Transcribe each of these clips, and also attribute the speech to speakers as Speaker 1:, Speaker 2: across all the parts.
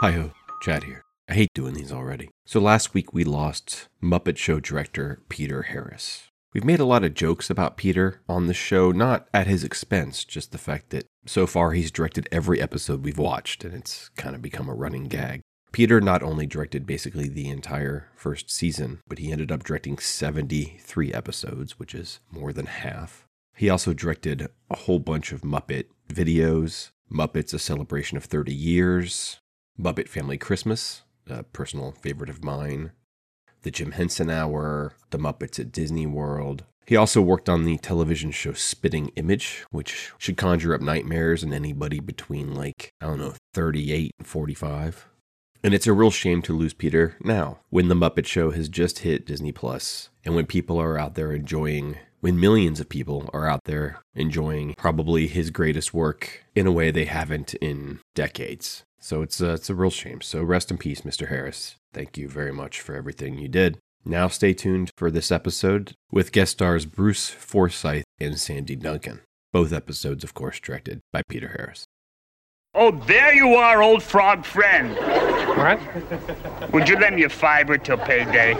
Speaker 1: Hi ho, Chad here. I hate doing these already. So last week we lost Muppet Show director Peter Harris. We've made a lot of jokes about Peter on the show, not at his expense, just the fact that so far he's directed every episode we've watched, and it's kind of become a running gag. Peter not only directed basically the entire first season, but he ended up directing 73 episodes, which is more than half. He also directed a whole bunch of Muppet videos, Muppets A Celebration of 30 Years, Muppet Family Christmas, a personal favorite of mine, The Jim Henson Hour, The Muppets at Disney World. He also worked on the television show Spitting Image, which should conjure up nightmares in anybody between, like, I don't know, 38 and 45. And it's a real shame to lose Peter now, when The Muppet Show has just hit Disney Plus, and when people are out there enjoying when millions of people are out there enjoying probably his greatest work in a way they haven't in decades. So it's a, it's a real shame. So rest in peace, Mr. Harris. Thank you very much for everything you did. Now stay tuned for this episode with guest stars Bruce Forsyth and Sandy Duncan. Both episodes, of course, directed by Peter Harris.
Speaker 2: Oh, there you are, old frog friend.
Speaker 3: What?
Speaker 2: Would you lend me a fiver till payday?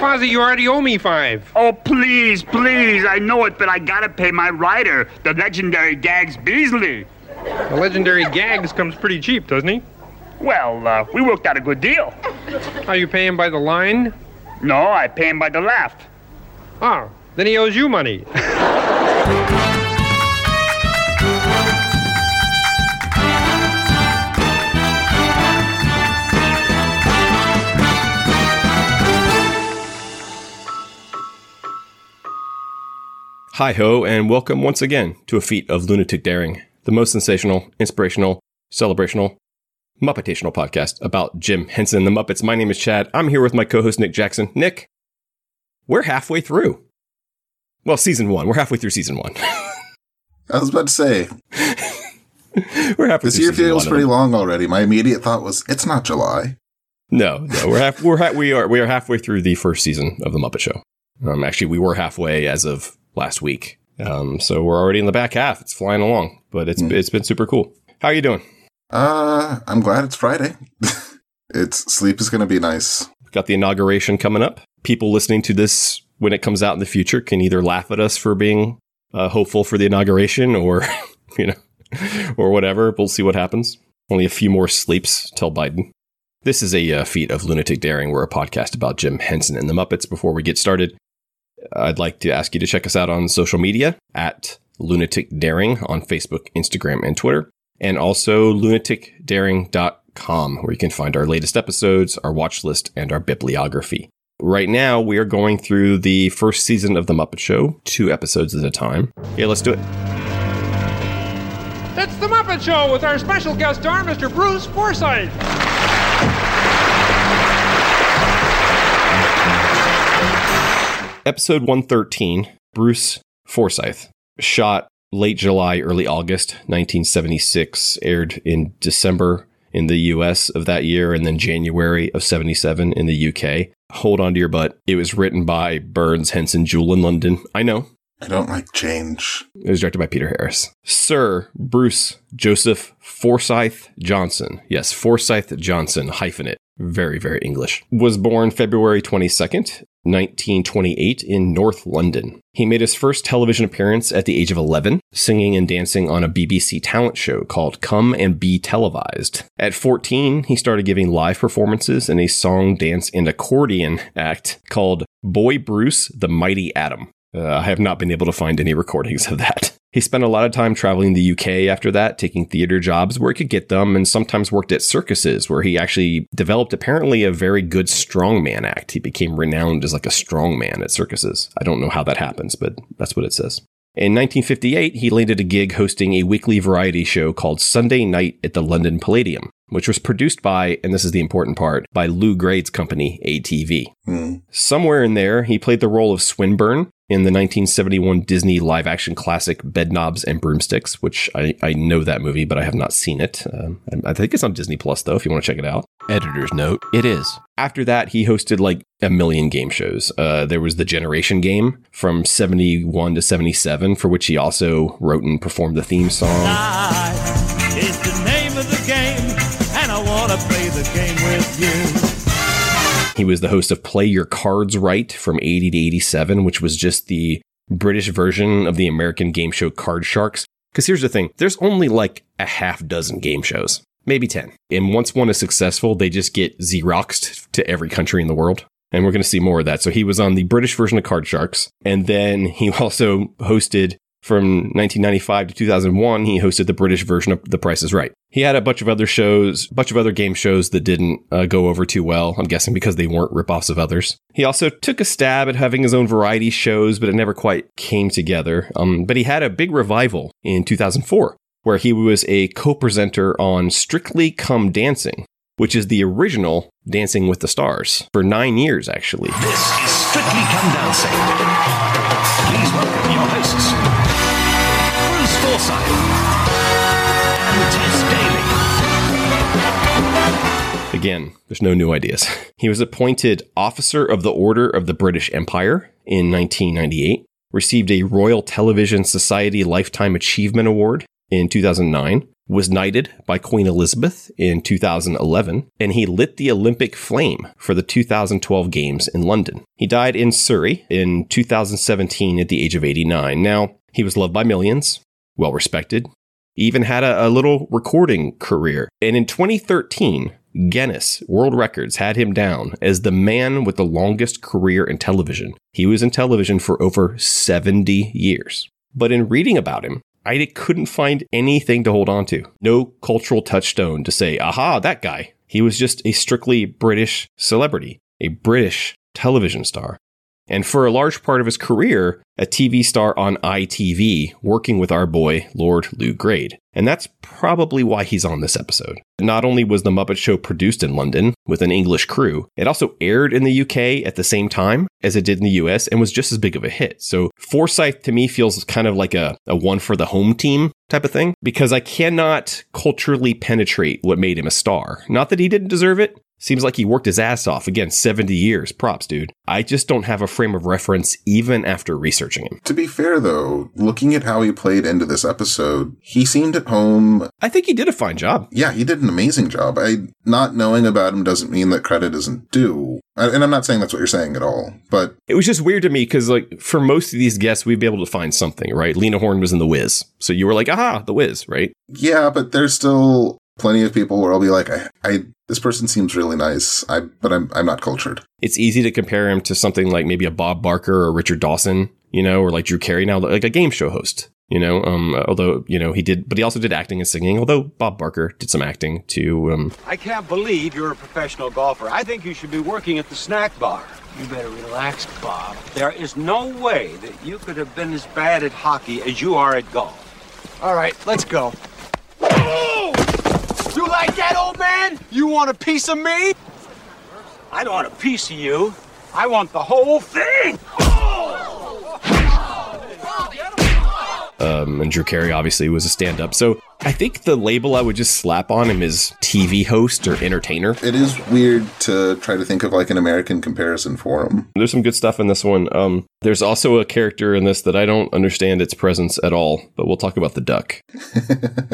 Speaker 3: Fozzie, you already owe me five.
Speaker 2: Oh, please, please. I know it, but I gotta pay my rider, the legendary Gags Beasley.
Speaker 3: The legendary Gags comes pretty cheap, doesn't he?
Speaker 2: Well, uh, we worked out a good deal.
Speaker 3: Are you paying by the line?
Speaker 2: No, I pay him by the laugh.
Speaker 3: Oh, then he owes you money.
Speaker 1: Hi ho, and welcome once again to a feat of lunatic daring, the most sensational, inspirational, celebrational, Muppetational podcast about Jim Henson and the Muppets. My name is Chad. I'm here with my co-host Nick Jackson. Nick, we're halfway through. Well, season one. We're halfway through season one.
Speaker 4: I was about to say,
Speaker 1: we're halfway
Speaker 4: this year feels pretty long already. My immediate thought was, it's not July.
Speaker 1: No, no, we're half, we're ha- we are we are halfway through the first season of the Muppet Show. Um, actually, we were halfway as of last week. Um, so we're already in the back half. It's flying along, but it's it's been super cool. How are you doing?
Speaker 4: Uh, I'm glad it's Friday. it's sleep is going to be nice.
Speaker 1: Got the inauguration coming up. People listening to this when it comes out in the future can either laugh at us for being uh, hopeful for the inauguration, or you know, or whatever. We'll see what happens. Only a few more sleeps till Biden. This is a uh, feat of lunatic daring. We're a podcast about Jim Henson and the Muppets. Before we get started, I'd like to ask you to check us out on social media at Lunatic Daring on Facebook, Instagram, and Twitter, and also lunaticdaring.com, where you can find our latest episodes, our watch list, and our bibliography. Right now, we are going through the first season of The Muppet Show, two episodes at a time. Yeah, let's do it.
Speaker 3: It's the Muppet Show with our special guest star, Mr. Bruce Forsyth.
Speaker 1: Episode 113 Bruce Forsyth. Shot late July, early August 1976, aired in December in the US of that year, and then January of 77 in the UK. Hold on to your butt. It was written by Burns, Henson, Juhl, and London. I know.
Speaker 4: I don't like change.
Speaker 1: It was directed by Peter Harris. Sir Bruce Joseph Forsyth Johnson. Yes, Forsyth Johnson, hyphenate. Very, very English. Was born February 22nd, 1928 in North London. He made his first television appearance at the age of 11, singing and dancing on a BBC talent show called Come and Be Televised. At 14, he started giving live performances in a song, dance, and accordion act called Boy Bruce the Mighty Atom. Uh, I have not been able to find any recordings of that. He spent a lot of time traveling the UK after that, taking theater jobs where he could get them, and sometimes worked at circuses where he actually developed apparently a very good strongman act. He became renowned as like a strongman at circuses. I don't know how that happens, but that's what it says. In 1958, he landed a gig hosting a weekly variety show called Sunday Night at the London Palladium, which was produced by, and this is the important part, by Lou Grade's company, ATV.
Speaker 4: Hmm.
Speaker 1: Somewhere in there, he played the role of Swinburne in the 1971 Disney live action classic Bedknobs and Broomsticks, which I, I know that movie, but I have not seen it. Um, I I think it's on Disney Plus, though, if you want to check it out. Editor's note, it is. After that, he hosted like a million game shows. Uh, there was the Generation Game from 71 to 77, for which he also wrote and performed the theme song. He was the host of Play Your Cards Right from 80 to 87, which was just the British version of the American game show Card Sharks. Because here's the thing there's only like a half dozen game shows, maybe 10. And once one is successful, they just get Xeroxed to every country in the world. And we're going to see more of that. So he was on the British version of Card Sharks. And then he also hosted from 1995 to 2001, he hosted the British version of The Price is Right. He had a bunch of other shows, a bunch of other game shows that didn't uh, go over too well. I'm guessing because they weren't ripoffs of others. He also took a stab at having his own variety shows, but it never quite came together. Um, but he had a big revival in 2004, where he was a co-presenter on Strictly Come Dancing, which is the original Dancing with the Stars for nine years, actually.
Speaker 5: This is Strictly Come Dancing. Please welcome your hosts,
Speaker 1: Again, there's no new ideas. He was appointed Officer of the Order of the British Empire in 1998, received a Royal Television Society Lifetime Achievement Award in 2009, was knighted by Queen Elizabeth in 2011, and he lit the Olympic flame for the 2012 Games in London. He died in Surrey in 2017 at the age of 89. Now, he was loved by millions, well respected, even had a, a little recording career. And in 2013, Guinness World Records had him down as the man with the longest career in television. He was in television for over 70 years. But in reading about him, I couldn't find anything to hold on to. No cultural touchstone to say, aha, that guy. He was just a strictly British celebrity, a British television star. And for a large part of his career, a TV star on ITV, working with our boy, Lord Lou Grade. And that's probably why he's on this episode. Not only was The Muppet Show produced in London with an English crew, it also aired in the UK at the same time as it did in the US and was just as big of a hit. So Forsyth to me feels kind of like a, a one for the home team type of thing because I cannot culturally penetrate what made him a star. Not that he didn't deserve it, Seems like he worked his ass off. Again, 70 years. Props, dude. I just don't have a frame of reference even after researching him.
Speaker 4: To be fair, though, looking at how he played into this episode, he seemed at home.
Speaker 1: I think he did a fine job.
Speaker 4: Yeah, he did an amazing job. I not knowing about him doesn't mean that credit isn't due. And I'm not saying that's what you're saying at all, but
Speaker 1: It was just weird to me because, like, for most of these guests, we'd be able to find something, right? Lena Horne was in The Wiz. So you were like, aha, The Wiz, right?
Speaker 4: yeah, but there's still plenty of people where I'll be like, I, I this person seems really nice, I, but I'm, I'm not cultured.
Speaker 1: It's easy to compare him to something like maybe a Bob Barker or Richard Dawson, you know, or like Drew Carey now, like a game show host. You know, um, although you know he did, but he also did acting and singing. Although Bob Barker did some acting too. Um,
Speaker 6: I can't believe you're a professional golfer. I think you should be working at the snack bar.
Speaker 7: You better relax, Bob.
Speaker 6: There is no way that you could have been as bad at hockey as you are at golf.
Speaker 7: All right, let's go.
Speaker 6: You like that, old man? You want a piece of me? I don't want a piece of you. I want the whole thing. Oh!
Speaker 1: Um, and Drew Carey obviously was a stand-up. So I think the label I would just slap on him is TV host or entertainer.
Speaker 4: It is weird to try to think of like an American comparison for him.
Speaker 1: There's some good stuff in this one. Um, there's also a character in this that I don't understand its presence at all, but we'll talk about the duck.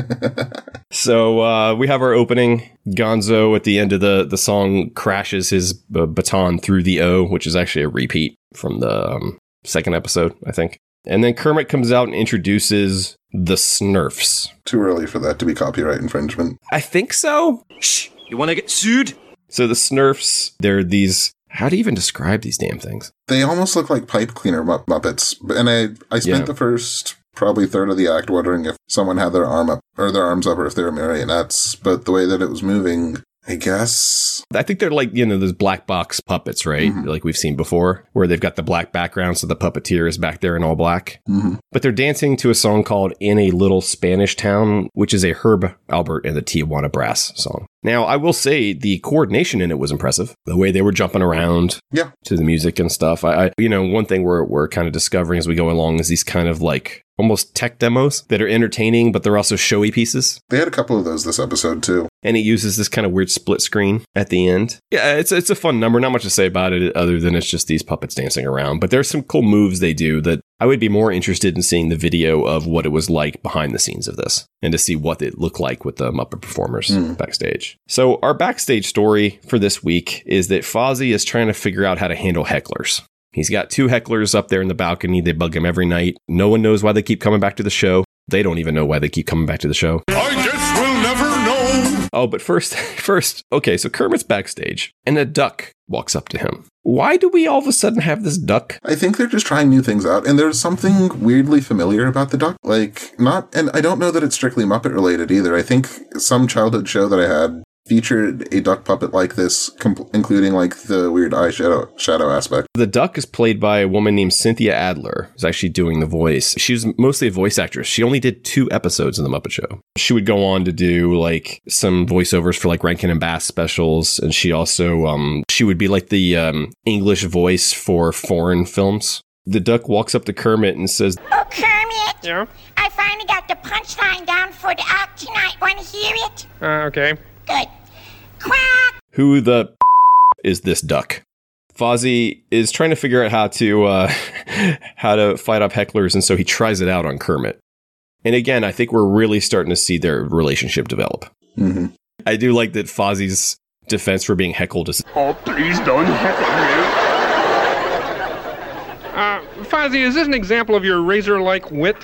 Speaker 1: so uh, we have our opening. Gonzo at the end of the the song crashes his uh, baton through the O, which is actually a repeat from the um, second episode, I think. And then Kermit comes out and introduces the Snurfs.
Speaker 4: Too early for that to be copyright infringement.
Speaker 1: I think so.
Speaker 5: Shh, you want to get sued?
Speaker 1: So the Snurfs, they're these. How do you even describe these damn things?
Speaker 4: They almost look like pipe cleaner mu- Muppets. And I, I spent
Speaker 1: Yeah.
Speaker 4: the first probably third of the act wondering if someone had their arm up or their arms up or if they were marionettes. But the way that it was moving, I guess.
Speaker 1: I think they're like, you know, those black box puppets, right?
Speaker 4: Mhm.
Speaker 1: Like we've seen before, where they've got the black background, so the puppeteer is back there in all black.
Speaker 4: hmm
Speaker 1: But they're dancing to a song called In a Little Spanish Town, which is a Herb Alpert and the Tijuana Brass song. Now, I will say the coordination in it was impressive. The way they were jumping around
Speaker 4: Yeah.
Speaker 1: to the music and stuff. I, I you know, one thing we're, we're kind of discovering as we go along is these kind of like almost tech demos that are entertaining, but they're also showy pieces.
Speaker 4: They had a couple of those this episode too.
Speaker 1: and it uses this kind of weird split screen at the end. Yeah, it's it's a fun number. Not much to say about it other than it's just these puppets dancing around. But there's some cool moves they do that I would be more interested in seeing the video of what it was like behind the scenes of this and to see what it looked like with the Muppet performers hmm. backstage. So, our backstage story for this week is that Fozzie is trying to figure out how to handle hecklers. He's got two hecklers up there in the balcony. They bug him every night. No one knows why they keep coming back to the show. They don't even know why they keep coming back to the show.
Speaker 8: I guess we'll never know.
Speaker 1: Oh, but first, first, okay, so Kermit's backstage and a duck walks up to him. Why do we all of a sudden have this duck?
Speaker 4: I think they're just trying new things out, and there's something weirdly familiar about the duck. Like, not, and I don't know that it's strictly Muppet related either. I think some childhood show that I had featured a duck puppet like this, com- including like the weird eye shadow, shadow aspect.
Speaker 1: The duck is played by a woman named Cynthia Adler, who's actually doing the voice. She was mostly a voice actress. She only did two episodes in The Muppet Show. She would go on to do like some voiceovers for like Rankin and Bass specials, and she also um she would be like the um English voice for foreign films. The duck walks up to Kermit and says,
Speaker 9: Oh, Kermit.
Speaker 3: Yeah?
Speaker 9: I finally got the punchline down for the act tonight. Want to hear it?
Speaker 3: Uh, okay.
Speaker 9: Good. Quack.
Speaker 1: Who the is this duck? Fozzie is trying to figure out how to uh, how to fight off hecklers, and so he tries it out on Kermit. And again, I think we're really starting to see their relationship develop.
Speaker 4: hmm
Speaker 1: I do like that Fozzie's defense for being heckled is
Speaker 2: Oh, please don't heckle
Speaker 3: Uh, Fozzie, is this an example of your razor-like wit?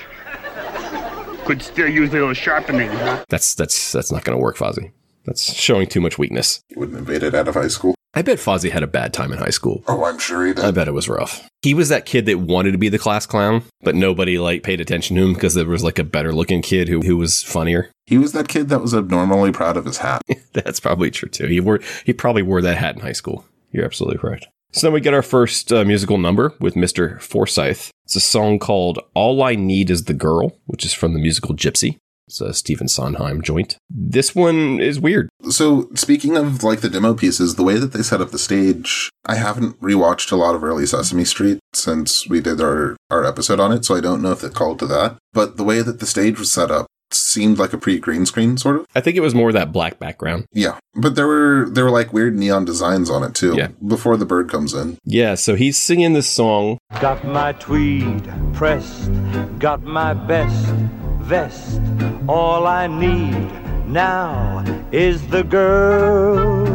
Speaker 2: Could still use a little sharpening, huh?
Speaker 1: that's that's that's not going to work, Fozzie. That's showing too much weakness.
Speaker 4: Wouldn't have made it out of high school.
Speaker 1: I bet Fozzie had a bad time in high school.
Speaker 4: Oh, I'm sure he did.
Speaker 1: I bet it was rough. He was that kid that wanted to be the class clown, but nobody like paid attention to him because there was like a better looking kid who, who was funnier.
Speaker 4: He was that kid that was abnormally proud of his hat.
Speaker 1: That's probably true too. He wore he probably wore that hat in high school. You're absolutely correct. So then we get our first uh, musical number with Mr. Forsyth. It's a song called "All I Need Is the Girl," which is from the musical Gypsy. It's a Stephen Sondheim joint. This one is weird.
Speaker 4: So, speaking of like the demo pieces, the way that they set up the stage, I haven't rewatched a lot of early Sesame Street since we did our, our episode on it, so I don't know if it called to that. But the way that the stage was set up seemed like a pre green screen, sort of.
Speaker 1: I think it was more that black background.
Speaker 4: Yeah. But there were there were like weird neon designs on it too.
Speaker 1: Yeah.
Speaker 4: Before the bird comes in.
Speaker 1: Yeah, so he's singing this song.
Speaker 10: Got my tweed pressed, got my best vest. All I need now is the girl.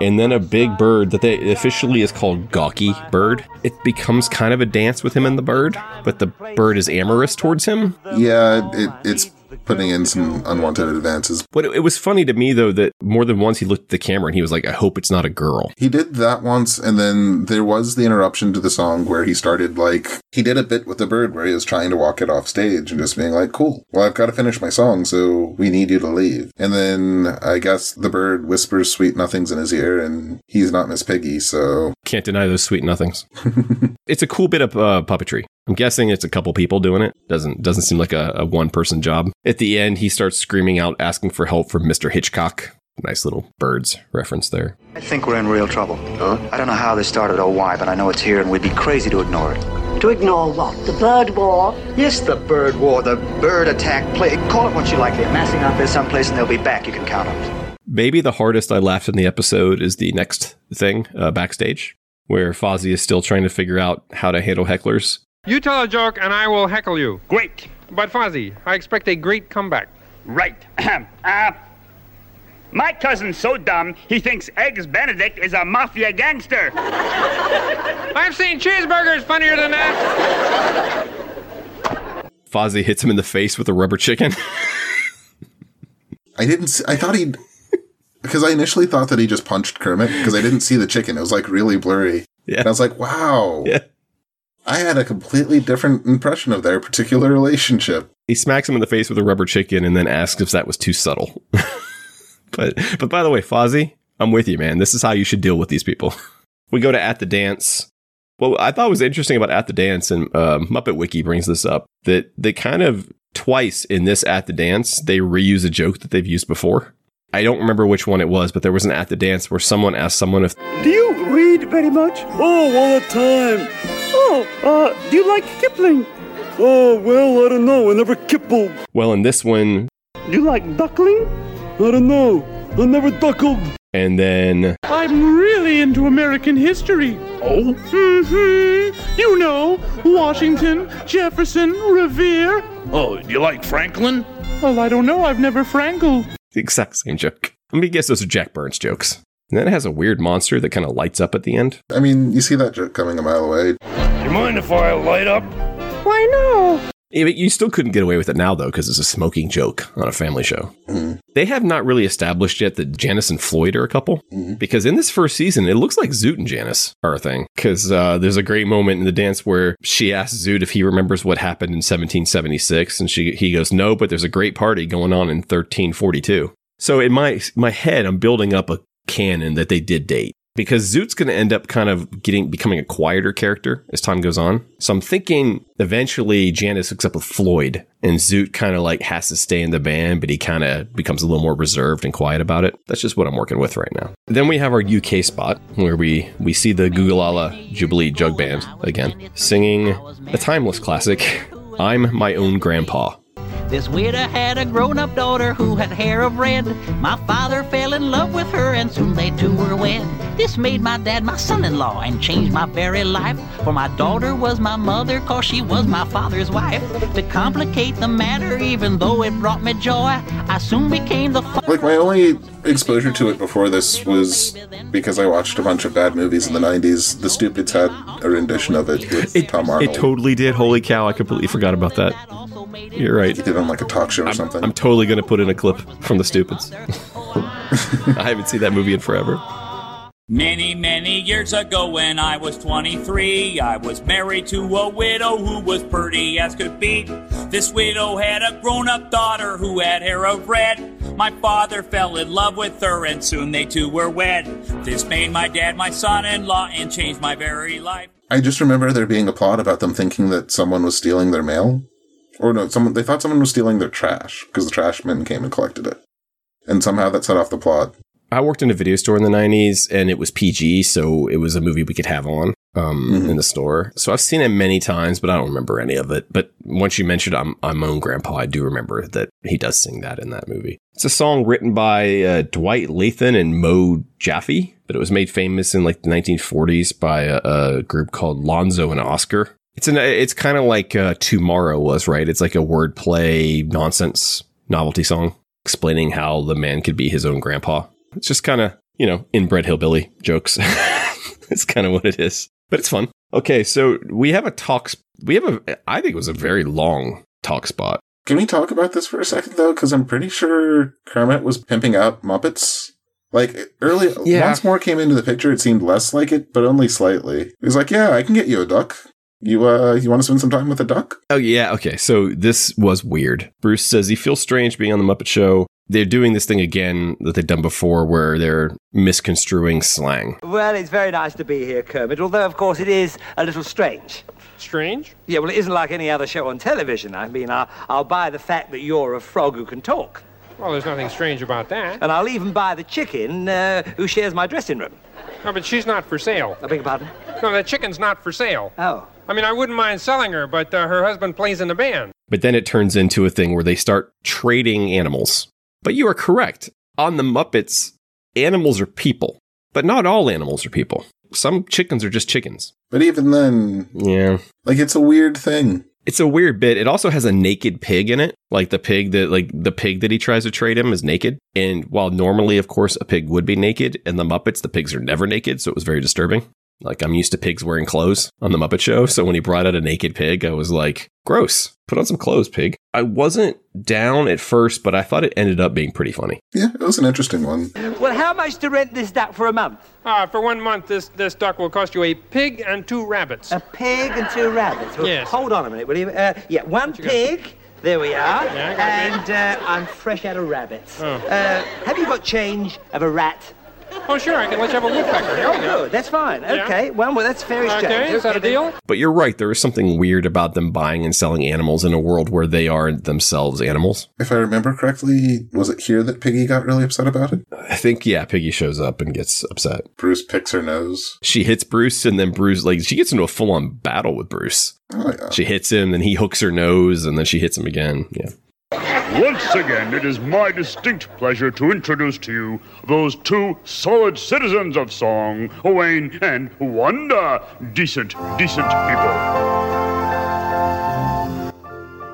Speaker 1: and then a big bird that they officially is called Gawky Bird. It becomes kind of a dance with him and the bird, but the bird is amorous towards him.
Speaker 4: Yeah, it, it's putting in some unwanted advances.
Speaker 1: But it, it was funny to me though that more than once he looked at the camera and he was like, "I hope it's not a girl."
Speaker 4: He did that once, and then there was the interruption to the song where he started like he did a bit with the bird where he was trying to walk it off stage and just being like, "Cool, well I've got to finish my song, so we need you to leave." And then I guess the bird whispers sweet nothings in his ear, and he's not Miss Piggy, so
Speaker 1: Can't deny those sweet nothings. it's a cool bit of uh, puppetry. I'm guessing it's a couple people doing it. Doesn't doesn't seem like a, a one person job. At the end, he starts screaming out, asking for help from Mr. Hitchcock. Nice little birds reference there.
Speaker 11: I think we're in real trouble. I don't know how this started or why, but I know it's here and we'd be crazy to ignore it.
Speaker 12: To ignore what? The bird war?
Speaker 11: Yes, the bird war, the bird attack plague. Call it what you like. They're massing out there someplace and they'll be back. You can count on it.
Speaker 1: Maybe the hardest I laughed in the episode is the next thing uh, backstage, where Fozzie is still trying to figure out how to handle hecklers.
Speaker 3: You tell a joke and I will heckle you.
Speaker 2: Great.
Speaker 3: But Fozzie, I expect a great comeback.
Speaker 2: Right. uh, my cousin's so dumb, he thinks Eggs Benedict is a mafia gangster.
Speaker 3: I've seen cheeseburgers funnier than that.
Speaker 1: Fozzie hits him in the face with a rubber chicken.
Speaker 4: I didn't. See, I thought he because I initially thought that he just punched Kermit because I didn't see the chicken. It was like really blurry.
Speaker 1: Yeah.
Speaker 4: And I was like, wow.
Speaker 1: Yeah.
Speaker 4: I had a completely different impression of their particular relationship.
Speaker 1: he smacks him in the face with a rubber chicken and then asks if that was too subtle. but but by the way, Fozzie, I'm with you, man. This is how you should deal with these people. we go to At the Dance. What I thought was interesting about At the Dance, and uh, Muppet Wiki brings this up, that they kind of twice in this At the Dance, they reuse a joke that they've used before. I don't remember which one it was, but there was an At the Dance where someone asked someone if
Speaker 12: Do you read very much? Oh, all the time. Oh, uh, do you like Kipling? Oh, well, I don't know. I never kippled.
Speaker 1: Well, in this one,
Speaker 12: Do you like duckling? I don't know. I never duckled.
Speaker 1: And then
Speaker 13: I'm really into American history.
Speaker 5: Oh?
Speaker 13: Mm-hmm. You know, Washington, Jefferson, Revere.
Speaker 5: Oh, do you like Franklin?
Speaker 13: Well, I don't know. I've never frankled.
Speaker 1: the exact same joke. Let me guess those are Jack Burns jokes. And then it has a weird monster that kind of lights up at the end.
Speaker 4: I mean, you see that joke coming a mile away.
Speaker 5: You mind if I light up?
Speaker 13: Why no?
Speaker 1: Yeah, but you still couldn't get away with it now, though, because it's a smoking joke on a family show.
Speaker 4: Mm-hmm.
Speaker 1: They have not really established yet that Janice and Floyd are a couple, because in this first season, it looks like Zoot and Janice are a thing. Because uh, there's a great moment in the dance where she asks Zoot if he remembers what happened in 1776, and she he goes, "No, but there's a great party going on in 1342." So in my my head, I'm building up a canon that they did date because Zoot's going to end up kind of getting becoming a quieter character as time goes on. So I'm thinking eventually Janice hooks up with Floyd and Zoot kind of like has to stay in the band, but he kind of becomes a little more reserved and quiet about it. That's just what I'm working with right now. Then we have our UK spot where we we see the Gogolala Jubilee Jug Band again singing a timeless classic. I'm my own grandpa.
Speaker 14: This widow had a grown up daughter who had hair of red. My father fell in love with her, and soon they two were wed. This made my dad my son in law and changed my very life. For my daughter was my mother, cause she was my father's wife. To complicate the matter, even though it brought me joy, I soon became the.
Speaker 4: Like, my only exposure to it before this was because I watched a bunch of bad movies in the 90s. The Stupids had a rendition of it with Tom Arnold.
Speaker 1: It totally did. Holy cow! I completely forgot about that. You're right.
Speaker 4: He did it on like a talk show or something.
Speaker 1: I'm totally going to put in a clip from the Stupids. I haven't seen that movie in forever.
Speaker 15: Many, many years ago when I was 23, I was married to a widow who was pretty as could be. This widow had a grown up daughter who had hair of red. My father fell in love with her and soon they two were wed. This made my dad my son in law and changed my very life.
Speaker 4: I just remember there being a plot about them thinking that someone was stealing their mail. Or no, someone they thought someone was stealing their trash because the trash men came and collected it. And somehow that set off the plot.
Speaker 1: I worked in a video store in the 90s and it was PG, so it was a movie we could have on um,
Speaker 4: Mm-hmm.
Speaker 1: in the store. So I've seen it many times, but I don't remember any of it. But once you mentioned I'm, I'm my own grandpa, I do remember that he does sing that in that movie. It's a song written by uh, Dwight Latham and Moe Jaffe, but it was made famous in like the 1940s by a, a group called Lonzo and Oscar. It's an it's kind of like uh, Tomorrow was, right? It's like a wordplay nonsense novelty song explaining how the man could be his own grandpa. It's just kind of, you know, inbred hillbilly jokes. it's kind of what it is, but it's fun. Okay, so we have a talk. sp- We have a, I think it was a very long talk spot.
Speaker 4: Can we talk about this for a second though? Because I'm pretty sure Kermit was pimping out Muppets. Like early,
Speaker 1: Yeah.
Speaker 4: once more came into the picture, it seemed less like it, but only slightly. He was like, "Yeah, I can get you a duck. You uh, you want to spend some time with a duck?"
Speaker 1: Oh, yeah. Okay. So this was weird. Bruce says he feels strange being on the Muppet Show. They're doing this thing again that they've done before where they're misconstruing slang.
Speaker 16: Well, it's very nice to be here, Kermit, although, of course, it is a little strange.
Speaker 3: Strange?
Speaker 16: Yeah, well, it isn't like any other show on television. I mean, I'll, I'll buy the fact that you're a frog who can talk.
Speaker 3: Well, there's nothing strange about that.
Speaker 16: And I'll even buy the chicken uh, who shares my dressing room.
Speaker 3: No, but she's not for sale.
Speaker 16: I beg your pardon?
Speaker 3: No, that chicken's not for sale.
Speaker 16: Oh.
Speaker 3: I mean, I wouldn't mind selling her, but uh, her husband plays in the band.
Speaker 1: But then it turns into a thing where they start trading animals. But you are correct. On the Muppets, animals are people, but not all animals are people. Some chickens are just chickens.
Speaker 4: But even then,
Speaker 1: Yeah.
Speaker 4: like it's a weird thing.
Speaker 1: It's a weird bit. It also has a naked pig in it. Like the pig that like the pig that he tries to trade him is naked. And while normally of course a pig would be naked, in the Muppets the pigs are never naked, so it was very disturbing. Like I'm used to pigs wearing clothes on the Muppet Show, so when he brought out a naked pig, I was like, "Gross. Put on some clothes, pig." I wasn't down at first, but I thought it ended up being pretty funny.
Speaker 4: Yeah, it was an interesting one.
Speaker 16: Well, how much to rent this duck for a month?
Speaker 3: Uh, for one month, this, this duck will cost you a pig and two rabbits.
Speaker 16: A pig and two rabbits. Well,
Speaker 3: Yes.
Speaker 16: Hold on a minute, will you? Uh, yeah, one pig. There we are.
Speaker 3: Yeah, I got a
Speaker 16: and uh, I'm fresh out of rabbits.
Speaker 3: Oh.
Speaker 16: Uh, have you got change of a rat?
Speaker 3: Oh, sure, I can let you have a woodpecker. Here we go.
Speaker 16: Good, that's fine.
Speaker 3: Yeah.
Speaker 16: Okay, well, well, that's fair exchange.
Speaker 3: Okay, is that a deal?
Speaker 1: But you're right, there is something weird about them buying and selling animals in a world where they are themselves animals.
Speaker 4: If I remember correctly, was it here that Piggy got really upset about it?
Speaker 1: I think yeah, Piggy shows up and gets upset.
Speaker 4: Bruce picks her nose.
Speaker 1: She hits Bruce, and then Bruce, like, she gets into a full on battle with Bruce.
Speaker 4: Oh, yeah.
Speaker 1: She hits him, then he hooks her nose, and then she hits him again. Yeah.
Speaker 5: Once again, it is my distinct pleasure to introduce to you those two solid citizens of song, Wayne and Wanda. Decent, decent people.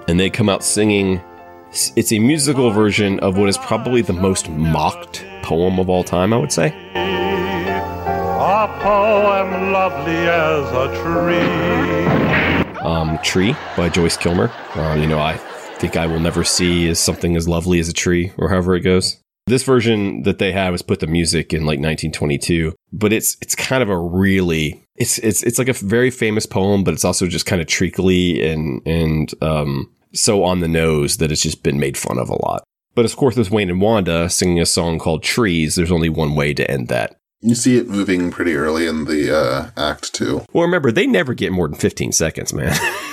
Speaker 1: And they come out singing. It's a musical version of what is probably the most mocked poem of all time, I would say.
Speaker 13: A poem lovely as a tree.
Speaker 1: Um, Tree by Joyce Kilmer. Uh, you know, I think I will never see is something as lovely as a tree, or however it goes. This version that they have is put the music in like 1922, but it's it's kind of a really it's it's it's like a very famous poem, but it's also just kind of treacly and and um, so on the nose that it's just been made fun of a lot. But of course, with Wayne and Wanda singing a song called Trees, there's only one way to end that.
Speaker 4: You see it moving pretty early in the uh, act too.
Speaker 1: Well, remember they never get more than 15 seconds, man.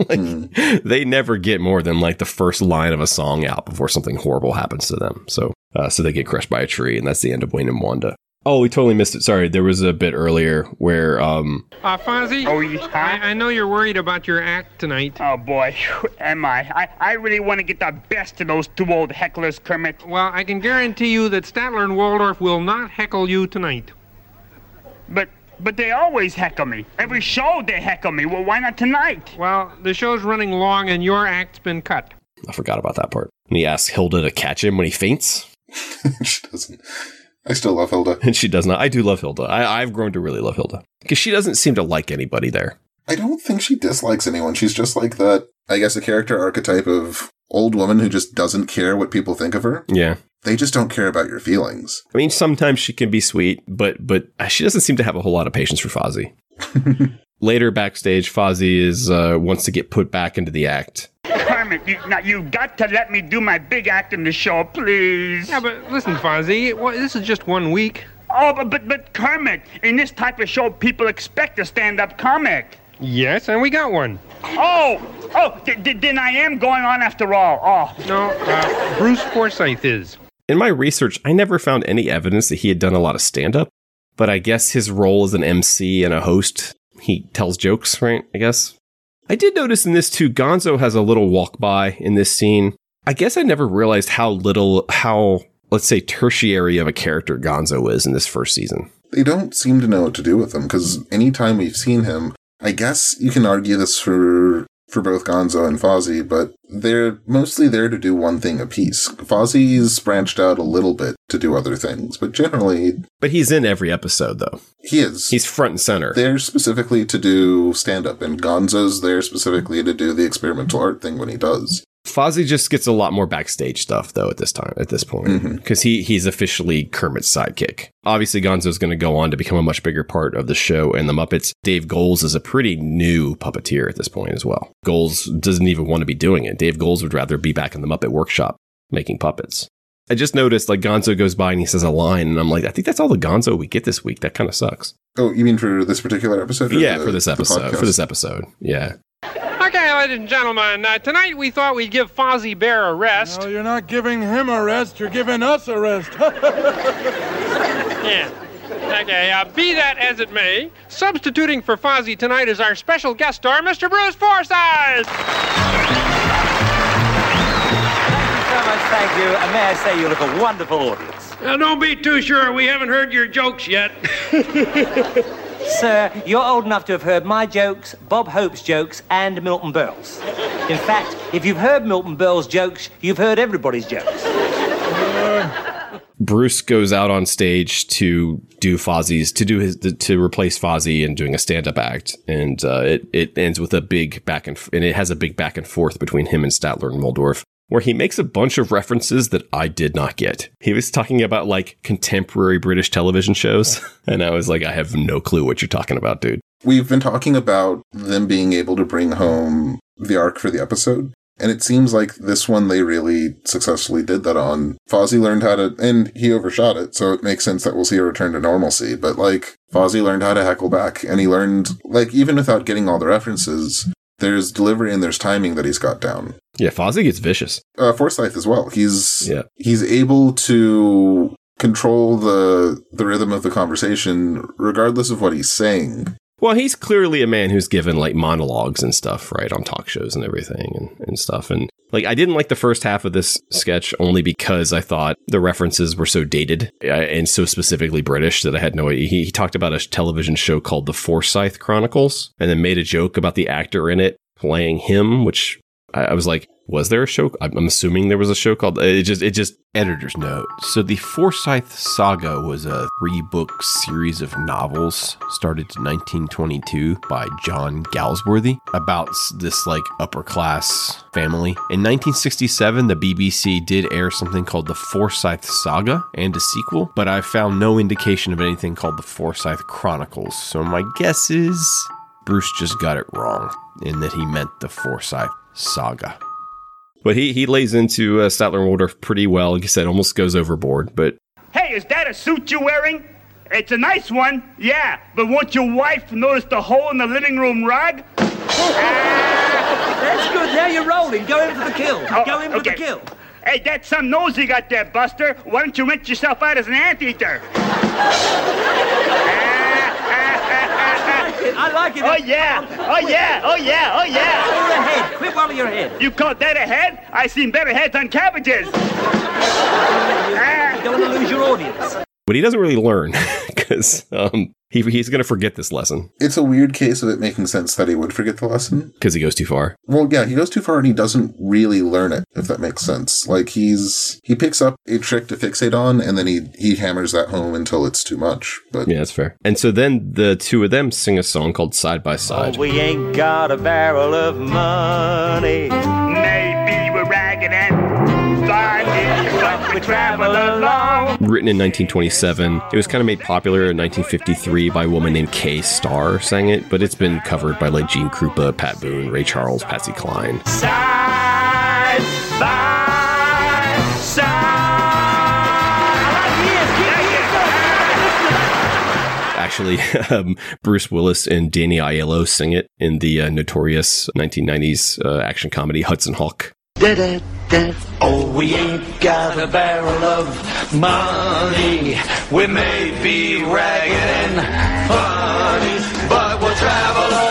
Speaker 1: like mm. they never get more than like the first line of a song out before something horrible happens to them. So, uh, so they get crushed by a tree, and that's the end of Wayne and Wanda. Oh, we totally missed it. Sorry, there was a bit earlier where um
Speaker 3: Uh Fozzie?
Speaker 2: Oh, you.
Speaker 3: I, I know you're worried about your act tonight.
Speaker 2: Oh boy, am I? I, I really want to get the best of those two old hecklers, Kermit.
Speaker 3: Well, I can guarantee you that Statler and Waldorf will not heckle you tonight.
Speaker 2: But but they always heckle me. Every show they heckle me. Well, why not tonight?
Speaker 3: Well, the show's running long and your act's been cut.
Speaker 1: I forgot about that part. And he asks Hilda to catch him when he faints.
Speaker 4: she doesn't. I still love Hilda.
Speaker 1: And she does not. I do love Hilda. I, I've grown to really love Hilda. Because she doesn't seem to like anybody there.
Speaker 4: I don't think she dislikes anyone. She's just like that, I guess, a character archetype of old woman who just doesn't care what people think of her.
Speaker 1: Yeah.
Speaker 4: They just don't care about your feelings.
Speaker 1: I mean, sometimes she can be sweet, but but she doesn't seem to have a whole lot of patience for Fozzie. Later backstage, Fozzie is uh, wants to get put back into the act.
Speaker 2: Kermit, you, now you got to let me do my big act in the show, please.
Speaker 3: Yeah, but listen, Fozzie, well, this is just one week.
Speaker 2: Oh, but, but but Kermit, in this type of show, people expect a stand-up comic.
Speaker 3: Yes, and we got one.
Speaker 2: Oh, oh, th- th- then I am going on after all. Oh.
Speaker 3: No, uh, Bruce Forsyth is.
Speaker 1: In my research, I never found any evidence that he had done a lot of stand up, but I guess his role as an MC and a host, he tells jokes, right? I guess. I did notice in this too, Gonzo has a little walk by in this scene. I guess I never realized how little, how, let's say, tertiary of a character Gonzo is in this first season.
Speaker 4: They don't seem to know what to do with him because anytime we've seen him, I guess you can argue this for for both Gonzo and Fozzie, but they're mostly there to do one thing apiece. Fozzie's branched out a little bit to do other things, but generally.
Speaker 1: But he's in every episode, though.
Speaker 4: He is.
Speaker 1: He's front and center.
Speaker 4: They're specifically to do stand up, and Gonzo's there specifically to do the experimental art thing when he does.
Speaker 1: Fozzie just gets a lot more backstage stuff though at this time at this point because mm-hmm. he he's officially Kermit's sidekick. Obviously, Gonzo's going to go on to become a much bigger part of the show and the Muppets. Dave Goelz is a pretty new puppeteer at this point as well. Goelz doesn't even want to be doing it. Dave Goelz would rather be back in the Muppet Workshop making puppets. I just noticed like Gonzo goes by and he says a line, and I'm like, I think that's all the Gonzo we get this week. That kind of sucks.
Speaker 4: Oh, you mean for this particular episode?
Speaker 1: Yeah,
Speaker 4: the,
Speaker 1: for this episode. For this episode, yeah.
Speaker 3: Okay, ladies and gentlemen, uh, tonight we thought we'd give Fozzie Bear a rest.
Speaker 8: No, you're not giving him a rest, you're giving us a rest.
Speaker 3: yeah. Okay, uh, be that as it may, substituting for Fozzie tonight is our special guest star, Mr. Bruce Forsyth.
Speaker 16: Thank you so much, thank you. And may I say you look a wonderful audience.
Speaker 3: Now, don't be too sure. We haven't heard your jokes yet.
Speaker 16: Sir, you're old enough to have heard my jokes, Bob Hope's jokes, and Milton Berle's. In fact, if you've heard Milton Berle's jokes, you've heard everybody's jokes.
Speaker 1: Bruce goes out on stage to do Fozzie's to do his to replace Fozzie and doing a stand up act, and uh, it it ends with a big back and and it has a big back and forth between him and Statler and Waldorf where he makes a bunch of references that I did not get. He was talking about like contemporary British television shows, and I was like, I have no clue what you're talking about, dude.
Speaker 4: We've been talking about them being able to bring home the arc for the episode. And it seems like this one they really successfully did that on. Fozzie learned how to, and he overshot it, so it makes sense that we'll see a return to normalcy. But like, Fozzie learned how to heckle back, and he learned, like, even without getting all the references, there's delivery and there's timing that he's got down.
Speaker 1: Yeah, Fozzie gets vicious.
Speaker 4: Uh, Forsyth as well. He's
Speaker 1: yeah.
Speaker 4: he's able to control the the rhythm of the conversation regardless of what he's saying.
Speaker 1: Well, he's clearly a man who's given like monologues and stuff, right, on talk shows and everything and, and stuff. And like, I didn't like the first half of this sketch only because I thought the references were so dated uh, and so specifically British that I had no idea. He, he talked about a television show called The Forsyth Chronicles and then made a joke about the actor in it playing him, which I, I was like, was there a show? I'm assuming there was a show called it just it just editor's note. So the Forsyte Saga was a three book series of novels started in 1922 by John Galsworthy about this like upper class family. In 1967, the BBC did air something called the Forsyte Saga and a sequel, but I found no indication of anything called the Forsyth Chronicles. So my guess is Bruce just got it wrong in that he meant the Forsyte Saga. But he, he lays into uh, Statler and Waldorf pretty well. Like I said, almost goes overboard. But
Speaker 2: Hey, is that a suit you're wearing? It's a nice one, yeah, but won't your wife notice the hole in the living room rug?
Speaker 16: That's good. Now you're rolling. Go in for the kill.
Speaker 2: Oh,
Speaker 16: Go in for the kill.
Speaker 2: Hey, that's some nose you got there, Buster. Why don't you rent yourself out as an anteater?
Speaker 16: I like it.
Speaker 2: Oh yeah! Oh yeah! Oh yeah! Oh yeah!
Speaker 16: Wobble your head. Quit wobbling your head.
Speaker 2: You call that a head? I seen better heads on cabbages.
Speaker 16: You don't want to lose your audience.
Speaker 1: But he doesn't really learn because um, he, he's going to forget this lesson
Speaker 4: It's a weird case of it making sense that he would forget the lesson.
Speaker 1: because he goes too far.
Speaker 4: Well, yeah, he goes too far and he doesn't really learn it, if that makes sense. Like he's he picks up a trick to fixate on and then he he hammers that home until it's too much. But
Speaker 1: Yeah, that's fair. And so then the two of them sing a song called Side by Side.
Speaker 10: We ain't got a barrel of money.
Speaker 2: Maybe we're ragged and finding, but we travel along.
Speaker 1: Written in 1927, it was kind of made popular in 1953 by a woman named Kay Starr sang it, but it's been covered by like Gene Krupa, Pat Boone, Ray Charles, Patsy Cline.
Speaker 2: Side by side.
Speaker 1: Actually, um, Bruce Willis and Danny Aiello sing it in the uh, notorious 1990s uh, action comedy Hudson Hawk.
Speaker 10: Oh, we ain't got a barrel of money. We may be ragged and funny, but we'll travel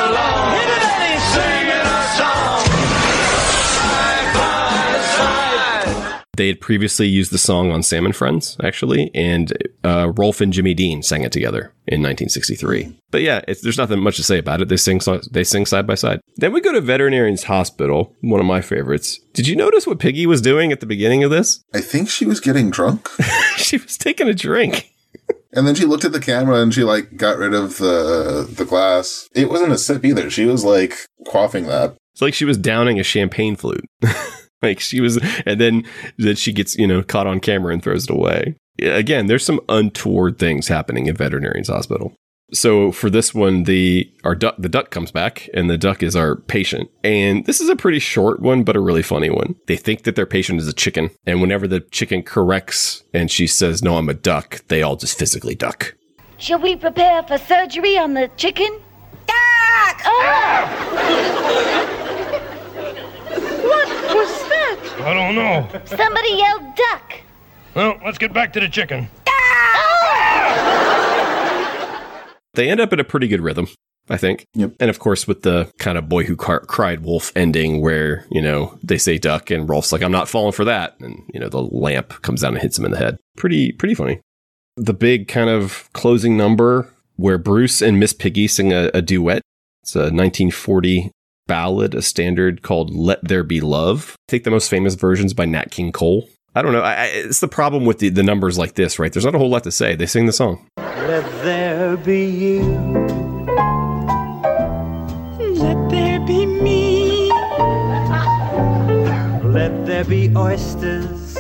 Speaker 1: They had previously used the song on Sam and Friends, actually, and uh, Rolf and Jimmy Dean sang it together in 1963. But yeah, it's, there's nothing much to say about it. They sing so- they sing side by side. Then we go to Veterinarian's Hospital, one of my favorites. Did you notice what Piggy was doing at the beginning of this?
Speaker 4: I think she was getting drunk.
Speaker 1: she was taking a drink.
Speaker 4: And then she looked at the camera and she like got rid of the the glass. It wasn't a sip either. She was like quaffing that.
Speaker 1: It's like she was downing a champagne flute. like she was, and then then she gets you know caught on camera and throws it away. Again, there's some untoward things happening in veterinarian's hospital. So for this one, the our duck the duck comes back, and the duck is our patient. And this is a pretty short one, but a really funny one. They think that their patient is a chicken, and whenever the chicken corrects and she says, "No, I'm a duck," they all just physically duck.
Speaker 9: Shall we prepare for surgery on the chicken? Duck! Oh! what was that?
Speaker 3: I don't know.
Speaker 9: Somebody yelled duck.
Speaker 3: Well, let's get back to the chicken.
Speaker 1: They end up in a pretty good rhythm, I think.
Speaker 4: Yep.
Speaker 1: And of course, with the kind of boy who car- cried wolf ending, where you know they say duck, and Rolf's like, "I'm not falling for that," and you know the lamp comes down and hits him in the head. Pretty, pretty funny. The big kind of closing number where Bruce and Miss Piggy sing a, a duet. It's a 1940 ballad, a standard called "Let There Be Love." Take the most famous versions by Nat King Cole. I don't know. I, I, it's the problem with the, the numbers like this, right? There's not a whole lot to say. They sing the song.
Speaker 10: Let there be you.
Speaker 9: Let there be me.
Speaker 10: Let there be oysters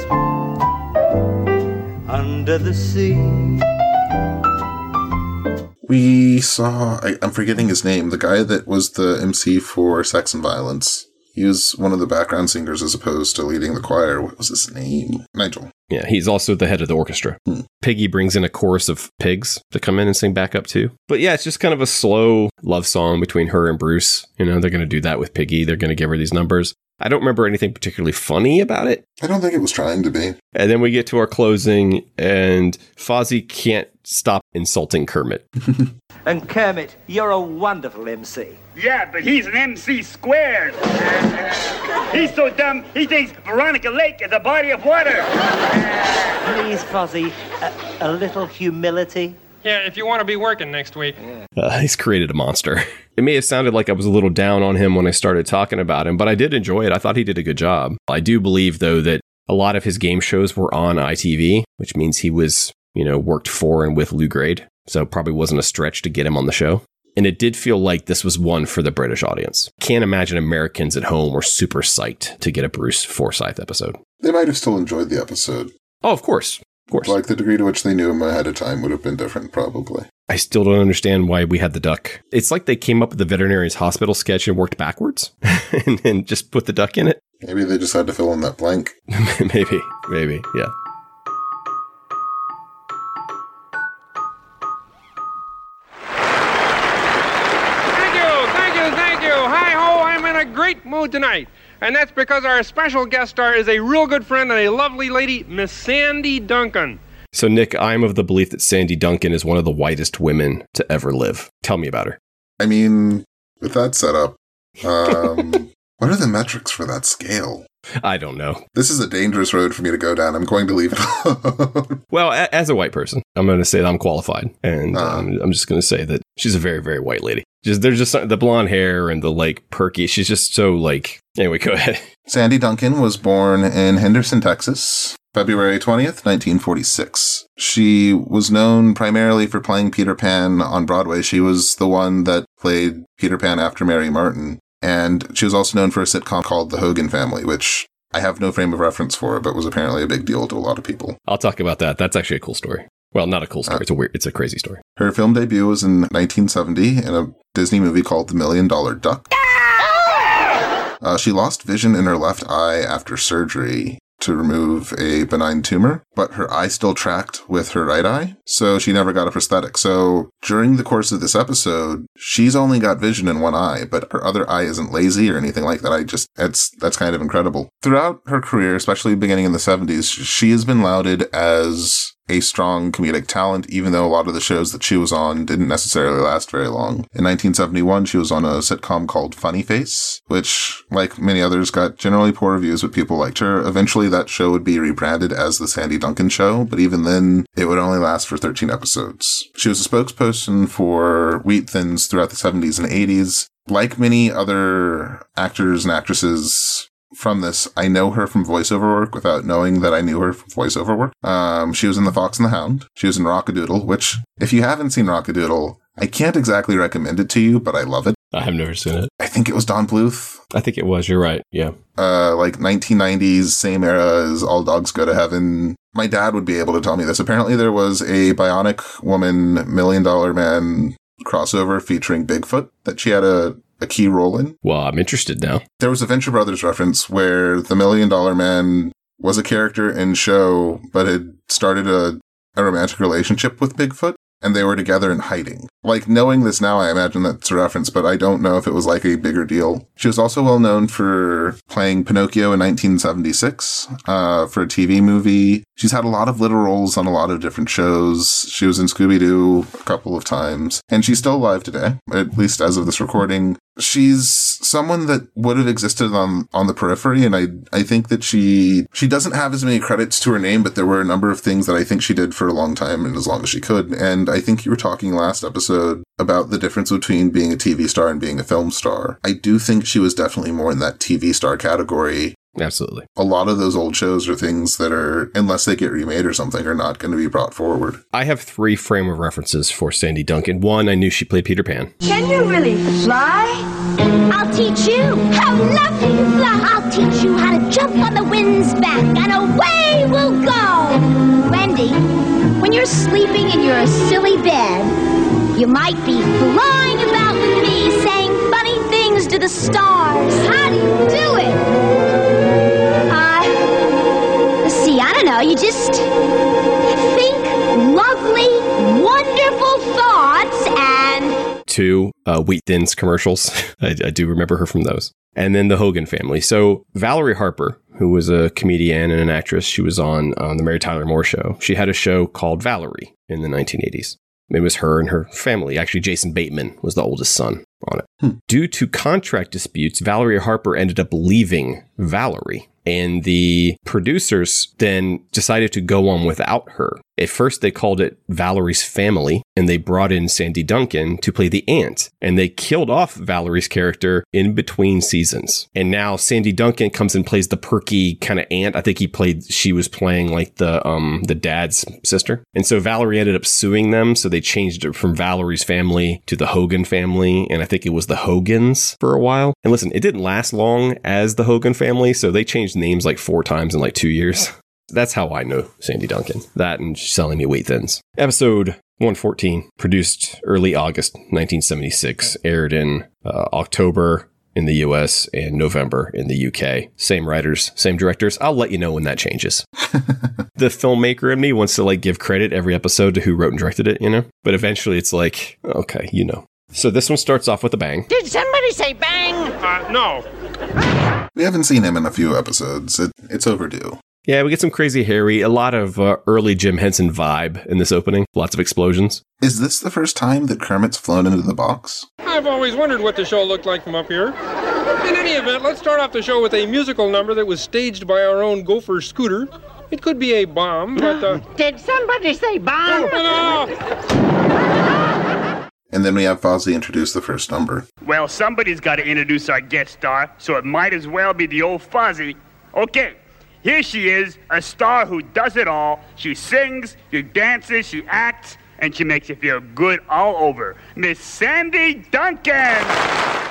Speaker 10: under the sea.
Speaker 4: We saw I, I'm forgetting his name, the guy that was the MC for Sex and Violence. He was one of the background singers as opposed to leading the choir. What was his name? Nigel.
Speaker 1: Yeah, he's also the head of the orchestra. Hmm. Piggy brings in a chorus of pigs to come in and sing back up too. But yeah, it's just kind of a slow love song between her and Bruce. You know, they're going to do that with Piggy. They're going to give her these numbers. I don't remember anything particularly funny about it.
Speaker 4: I don't think it was trying to be.
Speaker 1: And then we get to our closing, and Fozzie can't stop insulting Kermit.
Speaker 16: And Kermit, you're a wonderful MC.
Speaker 2: Yeah, but he's an MC squared. he's so dumb, he thinks Veronica Lake is a body of water.
Speaker 16: Please, Fozzie, a, a little humility.
Speaker 3: Yeah, if you want to be working next week.
Speaker 1: Uh, he's created a monster. It may have sounded like I was a little down on him when I started talking about him, but I did enjoy it. I thought he did a good job. I do believe, though, that a lot of his game shows were on ITV, which means he was, you know, worked for and with Lou Grade. So it probably wasn't a stretch to get him on the show. And it did feel like this was one for the British audience. Can't imagine Americans at home were super psyched to get a Bruce Forsyth episode.
Speaker 4: They might have still enjoyed the episode.
Speaker 1: Oh, of course. Of course.
Speaker 4: Like the degree to which they knew him ahead of time would have been different, probably.
Speaker 1: I still don't understand why we had the duck. It's like they came up with the veterinarian's hospital sketch and worked backwards and, and just put the duck in it.
Speaker 4: Maybe they just had to fill in that blank.
Speaker 1: maybe, maybe, yeah.
Speaker 3: Thank you, thank you, thank you. Hi ho, I'm in a great mood tonight. And that's because our special guest star is a real good friend and a lovely lady, Miss Sandy Duncan.
Speaker 1: So, Nick, I'm of the belief that Sandy Duncan is one of the whitest women to ever live. Tell me about her.
Speaker 4: I mean, with that setup, um, what are the metrics for that scale?
Speaker 1: I don't know.
Speaker 4: This is a dangerous road for me to go down. I'm going to leave it alone.
Speaker 1: Well, a- as a white person, I'm going to say that I'm qualified, and um, I'm just going to say that she's a very, very white lady. Just there's just the blonde hair and the like perky. She's just so like. Anyway, go ahead.
Speaker 4: Sandy Duncan was born in Henderson, Texas, February 20th, 1946. She was known primarily for playing Peter Pan on Broadway. She was the one that played Peter Pan after Mary Martin. And she was also known for a sitcom called The Hogan Family, which I have no frame of reference for, but was apparently a big deal to a lot of people.
Speaker 1: I'll talk about that. That's actually a cool story. Well, not a cool story. It's a weird. It's a crazy story.
Speaker 4: Her film debut was in 1970 in a Disney movie called The Million Dollar Duck. Uh, she lost vision in her left eye after surgery to remove a benign tumor, but her eye still tracked with her right eye, so she never got a prosthetic. So during the course of this episode, she's only got vision in one eye, but her other eye isn't lazy or anything like that. I just, it's, that's kind of incredible. Throughout her career, especially beginning in the 70s, she has been lauded as a strong comedic talent, even though a lot of the shows that she was on didn't necessarily last very long. In 1971, she was on a sitcom called Funny Face, which, like many others, got generally poor reviews, but people liked her. Eventually, that show would be rebranded as The Sandy Duncan Show, but even then, it would only last for 13 episodes. She was a spokesperson for Wheat Thins throughout the 70s and 80s. Like many other actors and actresses from this. I know her from voiceover work without knowing that I knew her from voiceover work. Um, she was in The Fox and the Hound. She was in Rock-a-Doodle, which, if you haven't seen Rock-a-Doodle, I can't exactly recommend it to you, but I love it.
Speaker 1: I have never seen it.
Speaker 4: I think it was Don Bluth.
Speaker 1: I think it was. You're right. Yeah.
Speaker 4: Uh, like 1990s, same era as All Dogs Go to Heaven. My dad would be able to tell me this. Apparently, there was a Bionic Woman Million Dollar Man crossover featuring Bigfoot that she had a a key role in.
Speaker 1: Well, I'm interested now.
Speaker 4: There was a Venture Brothers reference where the Million Dollar Man was a character in show, but had started a, a romantic relationship with Bigfoot, and they were together in hiding. Like, knowing this now, I imagine that's a reference, but I don't know if it was like a bigger deal. She was also well known for playing Pinocchio in 1976 uh, for a TV movie. She's had a lot of little roles on a lot of different shows. She was in Scooby Doo a couple of times, and she's still alive today, at least as of this recording. She's someone that would have existed on on the periphery, and I I think that she she doesn't have as many credits to her name, but there were a number of things that I think she did for a long time and as long as she could. And I think you were talking last episode about the difference between being a TV star and being a film star. I do think she was definitely more in that TV star category
Speaker 1: Absolutely.
Speaker 4: a lot of those old shows are things that are, unless they get remade or something, are not going to be brought forward.
Speaker 1: I have three frame of references for Sandy Duncan. One, I knew she played Peter Pan.
Speaker 9: Can you really fly? I'll teach you. How lovely to fly. I'll teach you how to jump on the wind's back, and away we'll go. Wendy, when you're sleeping in your silly bed, you might be flying about with me, saying funny things to the stars. How do you do it? Know. You just think lovely, wonderful thoughts and
Speaker 1: Two, uh, Wheat Thins commercials. I, I do remember her from those. And then the Hogan family. So Valerie Harper, who was a comedian and an actress, she was on on the Mary Tyler Moore show. She had a show called Valerie in the 1980s. It was her and her family. Actually, Jason Bateman was the oldest son on it. Due to contract disputes, Valerie Harper ended up leaving Valerie. And the producers then decided to go on without her. At first, they called it Valerie's Family, and they brought in Sandy Duncan to play the aunt. And they killed off Valerie's character in between seasons. And now Sandy Duncan comes and plays the perky kind of aunt. I think he played, she was playing like the um the dad's sister. And so Valerie ended up suing them. So they changed it from Valerie's Family to the Hogan Family. And I think it was the Hogans for a while. And listen, it didn't last long as the Hogan Family. So they changed names like four times in like two years. That's how I know Sandy Duncan. That and selling me wheat thins. Episode 114, produced early August 1976, aired in uh, October in the US and November in the UK. Same writers, same directors. I'll let you know when that changes. the filmmaker in me wants to like give credit every episode to who wrote and directed it, you know? But eventually it's like, okay, you know. So this one starts off with a bang.
Speaker 17: Did somebody say bang?
Speaker 3: Uh, no.
Speaker 4: We haven't seen him in a few episodes. It, it's overdue.
Speaker 1: Yeah, we get some crazy Harry, a lot of uh, early Jim Henson vibe in this opening. Lots of explosions.
Speaker 4: Is this the first time that Kermit's flown into the box?
Speaker 3: I've always wondered what the show looked like from up here. In any event, let's start off the show with a musical number that was staged by our own Gopher Scooter. It could be a bomb, but uh,
Speaker 17: Did somebody say bomb?
Speaker 4: And then we have Fozzie introduce the first number.
Speaker 2: Well, somebody's got to introduce our guest star, so it might as well be the old Fozzie. Okay, here she is, a star who does it all. She sings, she dances, she acts, and she makes you feel good all over. Miss Sandy Duncan!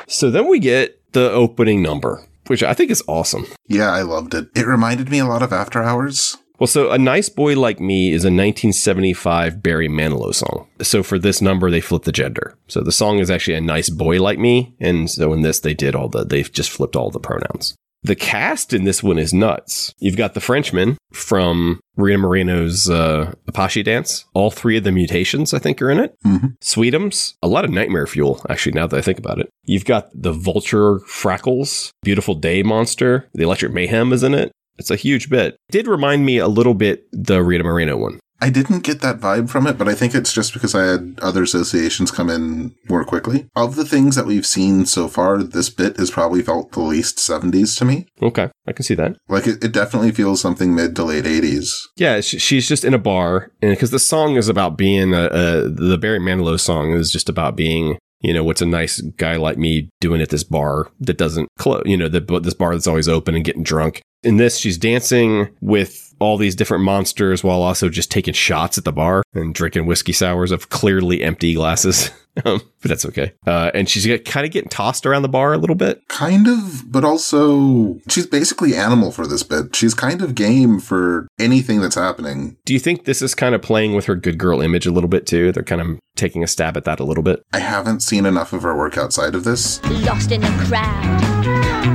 Speaker 1: So then we get the opening number, which I think is awesome.
Speaker 4: Yeah, I loved it. It reminded me a lot of After Hours.
Speaker 1: Well, so A Nice Boy Like Me is a 1975 Barry Manilow song. So for this number, they flipped the gender. So the song is actually A Nice Boy Like Me. And so in this, they did all the, they've just flipped all the pronouns. The cast in this one is nuts. You've got the Frenchman from Rita Moreno's uh, Apache Dance. All three of the mutations, I think, are in it.
Speaker 4: Mm-hmm.
Speaker 1: Sweetums, a lot of nightmare fuel, actually, now that I think about it. You've got the Vulture Frackles, Beautiful Day Monster, the Electric Mayhem is in it. It's a huge bit. It did remind me a little bit the Rita Moreno one.
Speaker 4: I didn't get that vibe from it, but I think it's just because I had other associations come in more quickly. Of the things that we've seen so far, this bit has probably felt the least 70s to me.
Speaker 1: Okay, I can see that.
Speaker 4: Like, it, it definitely feels something mid to late 80s.
Speaker 1: Yeah, sh- she's just in a bar, and because the song is about being a, a the Barry Manilow song is just about being you know, what's a nice guy like me doing at this bar that doesn't close, you know, the, this bar that's always open and getting drunk. In this, she's dancing with all these different monsters while also just taking shots at the bar and drinking whiskey sours of clearly empty glasses. um, but that's okay. Uh, and she's get, kind of getting tossed around the bar a little bit.
Speaker 4: Kind of, but also she's basically animal for this bit. She's kind of game for anything that's happening.
Speaker 1: Do you think this is kind of playing with her good girl image a little bit too? They're kind of taking a stab at that a little bit.
Speaker 4: I haven't seen enough of her work outside of this.
Speaker 9: Lost in the crowd,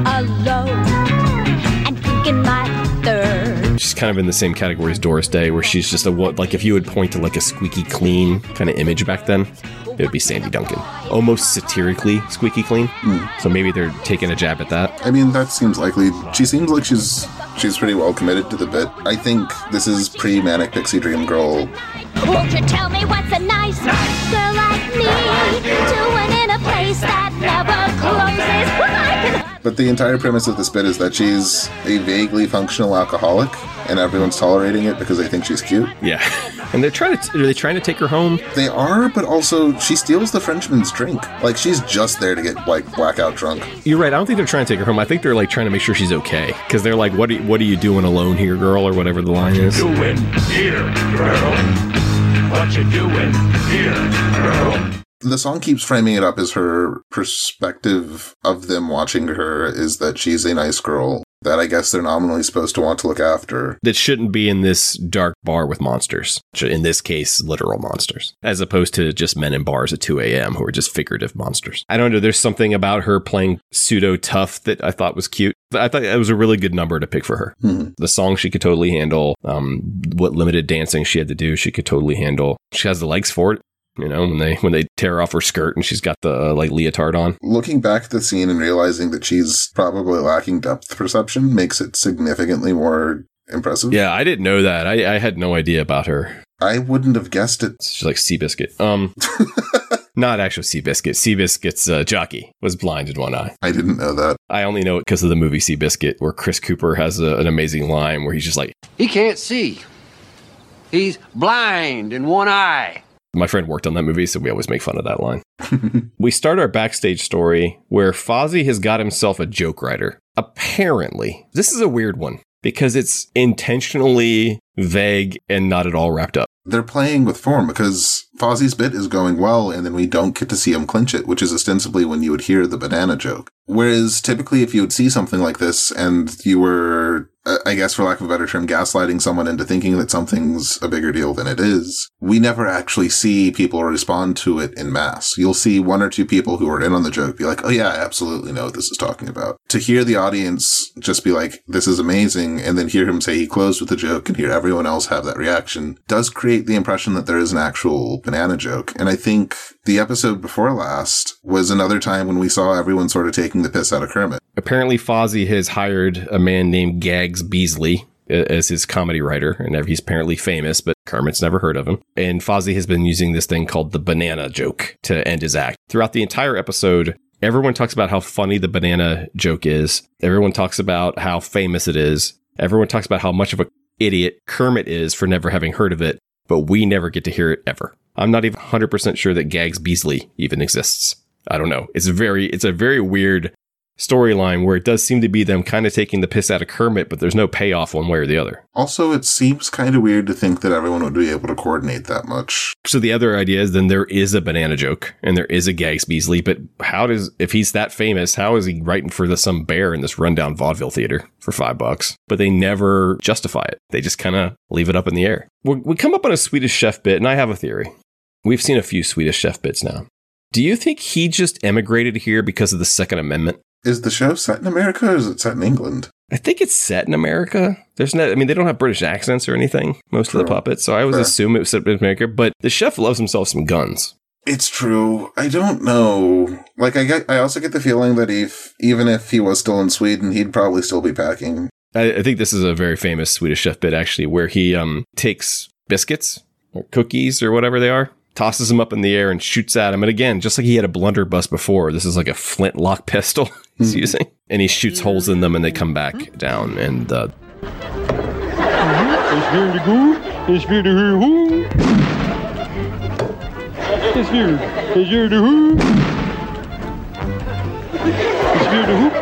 Speaker 9: alone, and thinking my third.
Speaker 1: She's kind of in the same category as Doris Day, where she's just a what, like if you would point to like a squeaky clean kind of image back then, it would be Sandy Duncan. Almost satirically squeaky clean. Hmm. So maybe they're taking a jab at that.
Speaker 4: I mean, that seems likely. She seems like she's she's pretty well committed to the bit. I think this is pre Manic Pixie Dream Girl.
Speaker 9: Won't you tell me what's a nice girl
Speaker 4: But the entire premise of this bit is that she's a vaguely functional alcoholic, and everyone's tolerating it because they think she's cute.
Speaker 1: Yeah. And they're trying to, are they trying to take her home?
Speaker 4: They are, but also she steals the Frenchman's drink. Like she's just there to get like blackout drunk.
Speaker 1: You're right. I don't think they're trying to take her home. I think they're like trying to make sure she's okay. Because they're like, what are, you, what are you doing alone here, girl? Or whatever the line is.
Speaker 13: Doing here, girl. What you doing here, girl?
Speaker 4: The song keeps framing it up as her perspective of them watching her is that she's a nice girl that I guess they're nominally supposed to want to look after.
Speaker 1: That shouldn't be in this dark bar with monsters. In this case, literal monsters, as opposed to just men in bars at 2 a.m. who are just figurative monsters. I don't know. There's something about her playing pseudo tough that I thought was cute. I thought it was a really good number to pick for her.
Speaker 4: Mm-hmm.
Speaker 1: The song she could totally handle. Um, what limited dancing she had to do, she could totally handle. She has the legs for it. You know, when they when they tear off her skirt and she's got the uh, like leotard on.
Speaker 4: Looking back at the scene and realizing that she's probably lacking depth perception makes it significantly more impressive.
Speaker 1: Yeah, I didn't know that. I, I had no idea about her.
Speaker 4: I wouldn't have guessed it.
Speaker 1: She's like Seabiscuit. Um, not actual Seabiscuit. Seabiscuit's uh, jockey was blind in one eye.
Speaker 4: I didn't know that.
Speaker 1: I only know it because of the movie Seabiscuit, where Chris Cooper has a, an amazing line where he's just like,
Speaker 6: He can't see. He's blind in one eye.
Speaker 1: My friend worked on that movie, so we always make fun of that line. we start our backstage story where Fozzie has got himself a joke writer. Apparently, this is a weird one because it's intentionally vague and not at all wrapped up.
Speaker 4: They're playing with form because Fozzie's bit is going well, and then we don't get to see him clinch it, which is ostensibly when you would hear the banana joke. Whereas typically, if you would see something like this and you were, Uh, I guess for lack of a better term, gaslighting someone into thinking that something's a bigger deal than it is, we never actually see people respond to it in mass. You'll see one or two people who are in on the joke be like, oh yeah, I absolutely know what this is talking about. To hear the audience just be like, this is amazing, and then hear him say he closed with a joke and hear everyone else have that reaction does create the impression that there is an actual banana joke. And I think the episode before last was another time when we saw everyone sort of taking the piss out of Kermit.
Speaker 1: Apparently, Fozzie has hired a man named Gags Beasley uh, as his comedy writer, and he's apparently famous, but Kermit's never heard of him. And Fozzie has been using this thing called the banana joke to end his act. Throughout the entire episode, everyone talks about how funny the banana joke is. Everyone talks about how famous it is. Everyone talks about how much of an idiot Kermit is for never having heard of it, but we never get to hear it ever. I'm not even 100% sure that Gags Beasley even exists. I don't know. It's very it's a very weird storyline where it does seem to be them kind of taking the piss out of Kermit, but there's no payoff one way or the other.
Speaker 4: Also, it seems kind of weird to think that everyone would be able to coordinate that much.
Speaker 1: So the other idea is then there is a banana joke and there is a Gags Beasley, but how does if he's that famous, how is he writing for the some bear in this rundown vaudeville theater for five bucks? But they never justify it. They just kind of leave it up in the air. we we come up on a Swedish chef bit, and I have a theory. We've seen a few Swedish chef bits now. Do you think he just emigrated here because of the Second Amendment?
Speaker 4: Is the show set in America or is it set in England?
Speaker 1: I think it's set in America. There's no, I mean, they don't have British accents or anything, most of the puppets. So I always
Speaker 4: Fair.
Speaker 1: assume it was set in America, but the chef loves himself some guns.
Speaker 4: It's true. I don't know. Like, I get, I also get the feeling that if, even if he was still in Sweden, he'd probably still be packing.
Speaker 1: I, I think this is a very famous Swedish chef bit, actually, where he um, takes biscuits or cookies or whatever they are, tosses them up in the air and shoots at him. And again, just like he had a blunderbuss before, this is like a flintlock pistol he's hmm. using. And he shoots holes in them and they hmm. come back hmm? down. And uh,
Speaker 13: It's very good. It's very good. It's very, it's very good. It's very good.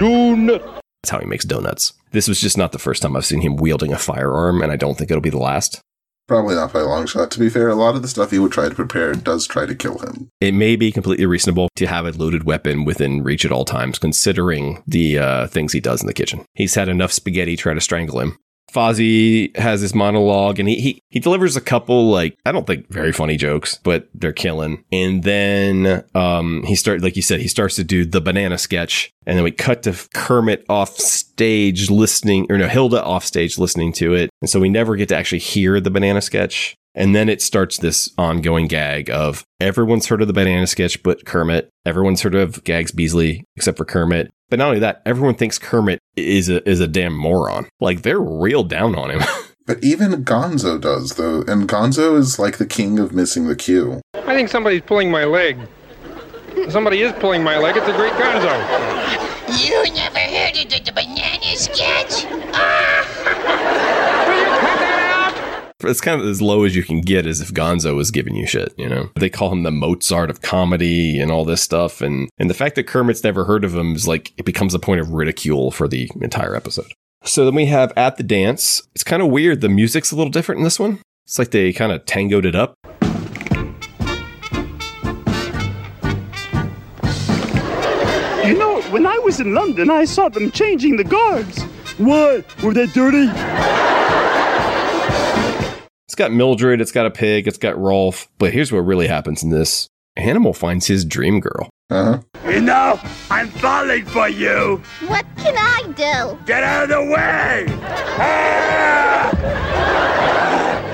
Speaker 13: Donut.
Speaker 1: that's how he makes donuts. This was just not the first time I've seen him wielding a firearm, and I don't think it'll be the last.
Speaker 4: Probably not by a long shot. To be fair, a lot of the stuff he would try to prepare does try to kill him.
Speaker 1: It may be completely reasonable to have a loaded weapon within reach at all times, considering the uh, things he does in the kitchen. He's had enough spaghetti try to strangle him. Fozzie has his monologue and he, he he delivers a couple like I don't think very funny jokes, but they're killing. And then um he started like you said, he starts to do the banana sketch, and then we cut to Kermit off stage listening or no, Hilda off stage listening to it. And so we never get to actually hear the banana sketch. And then it starts this ongoing gag of everyone's heard of the banana sketch but Kermit. Everyone's heard of Gags Beasley except for Kermit. But not only that, everyone thinks Kermit is a is a damn moron. Like they're real down on him.
Speaker 4: But even Gonzo does, though, and Gonzo is like the king of missing the cue.
Speaker 3: I think somebody's pulling my leg. Somebody is pulling my leg. It's a great gonzo.
Speaker 17: You never heard of the, the banana sketch?
Speaker 1: it's kind of as low as you can get as if Gonzo was giving you shit, you know? They call him the Mozart of comedy and all this stuff. And, and the fact that Kermit's never heard of him is like, it becomes a point of ridicule for the entire episode. So then we have At the Dance. It's kind of weird. The music's a little different in this one. It's like they kind of tangoed it up.
Speaker 12: You know, when I was in London, I saw them changing the guards. What? Were they dirty?
Speaker 1: It's got Mildred, it's got a pig, it's got Rolf. But here's what really happens in this Animal finds his dream girl.
Speaker 4: Uh huh.
Speaker 2: You know, I'm falling for you.
Speaker 9: What can I do?
Speaker 2: Get out of the way! Ah!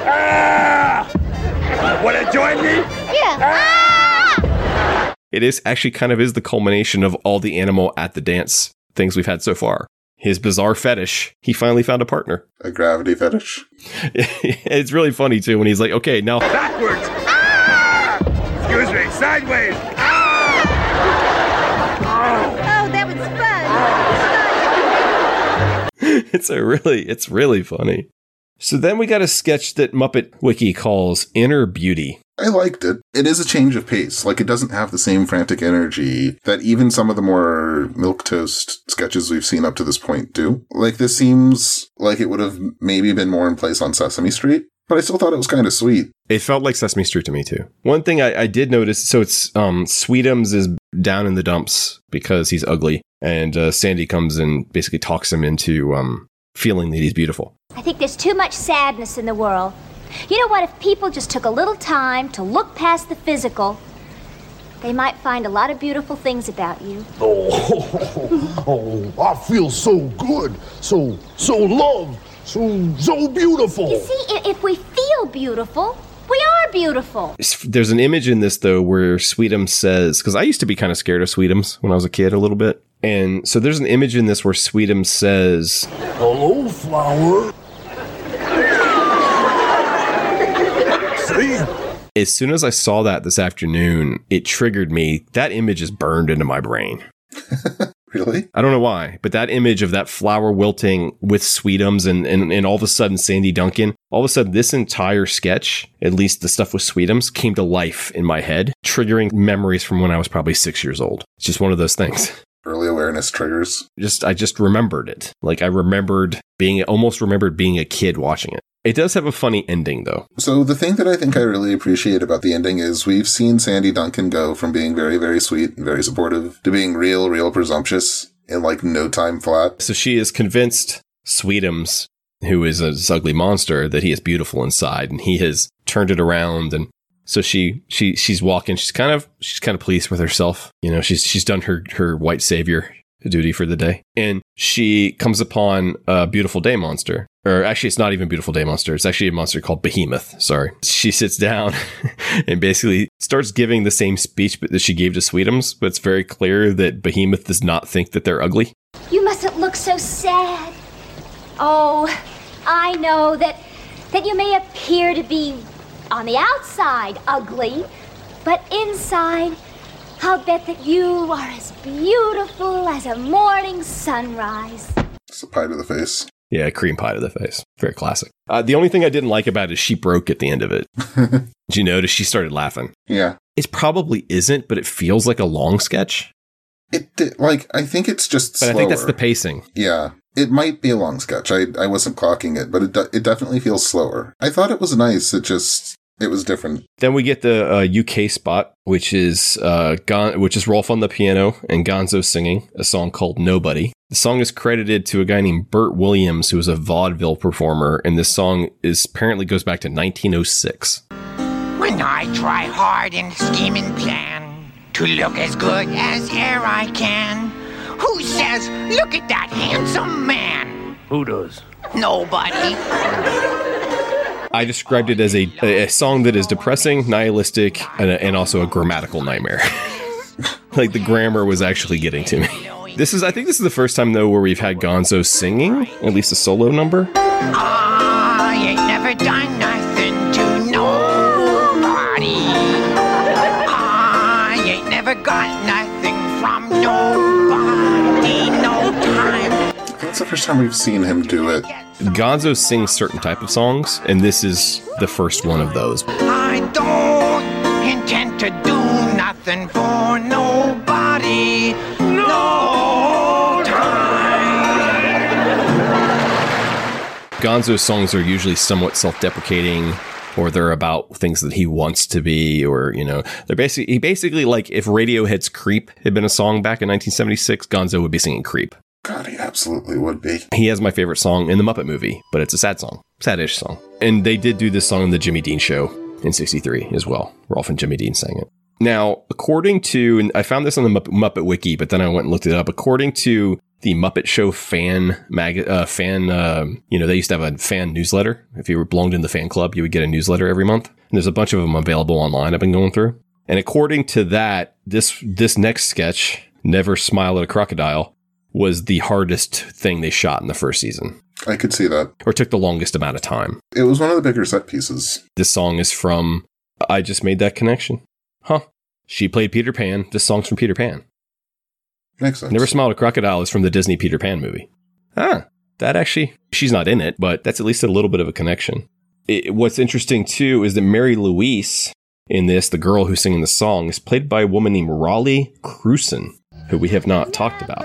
Speaker 2: Ah! Wanna join me?
Speaker 9: Yeah. Ah!
Speaker 1: It is actually kind of is the culmination of all the animal at the dance things we've had so far. His bizarre fetish, he finally found a partner.
Speaker 4: A gravity fetish.
Speaker 1: it's really funny too when he's like, okay, now
Speaker 2: Backwards. Ah! Excuse me. Sideways.
Speaker 9: Oh, that was fun.
Speaker 1: it's a really it's really funny. So then we got a sketch that Muppet Wiki calls Inner Beauty.
Speaker 4: I liked it. It is a change of pace. Like it doesn't have the same frantic energy that even some of the more milk toast sketches we've seen up to this point do. Like this seems like it would have maybe been more in place on Sesame Street, but I still thought it was kind of sweet.
Speaker 1: It felt like Sesame Street to me too. One thing I, I did notice, so it's um, Sweetums is down in the dumps because he's ugly, and uh, Sandy comes and basically talks him into um, feeling that he's beautiful.
Speaker 9: I think there's too much sadness in the world. You know what? If people just took a little time to look past the physical, they might find a lot of beautiful things about you.
Speaker 18: Oh, oh, I feel so good, so so loved, so so beautiful.
Speaker 9: You see, if we feel beautiful, we are beautiful.
Speaker 1: There's an image in this though where Sweetums says, because I used to be kind of scared of Sweetums when I was a kid a little bit. And so there's an image in this where Sweetums says,
Speaker 18: Hello, flower. See?
Speaker 1: As soon as I saw that this afternoon, it triggered me. That image is burned into my brain.
Speaker 4: Really?
Speaker 1: I don't know why, but that image of that flower wilting with Sweetums and, and, and all of a sudden Sandy Duncan, all of a sudden this entire sketch, at least the stuff with Sweetums, came to life in my head, triggering memories from when I was probably six years old. It's just one of those things.
Speaker 4: Early awareness triggers.
Speaker 1: Just I just remembered it. Like I remembered being almost remembered being a kid watching it. It does have a funny ending though.
Speaker 4: So the thing that I think I really appreciate about the ending is we've seen Sandy Duncan go from being very, very sweet and very supportive to being real, real presumptuous in like no time flat.
Speaker 1: So she is convinced Sweetums, who is a this ugly monster, that he is beautiful inside, and he has turned it around. And so she she she's walking. She's kind of she's kind of pleased with herself. You know, she's she's done her her white savior duty for the day, and she comes upon a beautiful day monster. Or actually, it's not even beautiful day monster. It's actually a monster called Behemoth. Sorry. She sits down and basically starts giving the same speech that she gave to Sweetums, but it's very clear that Behemoth does not think that they're ugly.
Speaker 9: You mustn't look so sad. Oh, I know that that you may appear to be on the outside ugly, but inside I'll bet that you are as beautiful as a morning sunrise.
Speaker 4: It's a pie to the face.
Speaker 1: Yeah, cream pie to the face. Very classic. Uh, the only thing I didn't like about it is she broke at the end of it. Did you notice she started laughing?
Speaker 4: Yeah.
Speaker 1: It probably isn't, but it feels like a long sketch.
Speaker 4: It did, like I think it's just.
Speaker 1: But I think that's the pacing.
Speaker 4: Yeah, it might be a long sketch. I I wasn't clocking it, but it de- it definitely feels slower. I thought it was nice. It just it was different.
Speaker 1: Then we get the uh, UK spot, which is uh, Gon- which is Rolf on the piano and Gonzo singing a song called Nobody. The song is credited to a guy named Bert Williams, who was a vaudeville performer, and this song is apparently goes back to 1906.
Speaker 17: When I try hard and scheme and plan to look as good as e'er I can, who says, look at that handsome man?
Speaker 13: Who does?
Speaker 17: Nobody.
Speaker 1: I described it as a, a song that is depressing, nihilistic, and, and also a grammatical nightmare. like the grammar was actually getting to me. This is, I think, this is the first time though where we've had Gonzo singing, at least a solo number.
Speaker 17: I ain't never done nothing
Speaker 4: first time we've seen him do it.
Speaker 1: Gonzo sings certain type of songs, and this is the first one of those.
Speaker 17: I don't intend to do nothing for nobody, no time.
Speaker 1: Gonzo's songs are usually somewhat self-deprecating, or they're about things that he wants to be, or you know, they're basically he basically like if Radiohead's "Creep" had been a song back in 1976, Gonzo would be singing "Creep."
Speaker 4: God, he absolutely would be.
Speaker 1: He has my favorite song in the Muppet movie, but it's a sad song, sad-ish song. And they did do this song in the Jimmy Dean show in '63 as well. Rolf and Jimmy Dean sang it. Now, according to, and I found this on the Muppet, Wiki, but then I went and looked it up. According to the Muppet Show fan mag, uh, fan, uh, you know, they used to have a fan newsletter. If you were belonged in the fan club, you would get a newsletter every month. And there's a bunch of them available online. I've been going through. And according to that, this this next sketch, "Never Smile at a Crocodile," was the hardest thing they shot in the first season,
Speaker 4: I could see that.
Speaker 1: or took the longest amount of time.
Speaker 4: It was one of the bigger set pieces.
Speaker 1: This song is from. I just made that connection. Huh. She played Peter Pan. This song's from Peter Pan.
Speaker 4: Makes sense.
Speaker 1: Never Smiled a Crocodile is from the Disney Peter Pan movie. Ah, that actually, she's not in it, but that's at least a little bit of a connection. It, what's interesting too is that Mary Louise in this, the girl who's singing the song, is played by a woman named Rollie Krewson, who we have not talked about.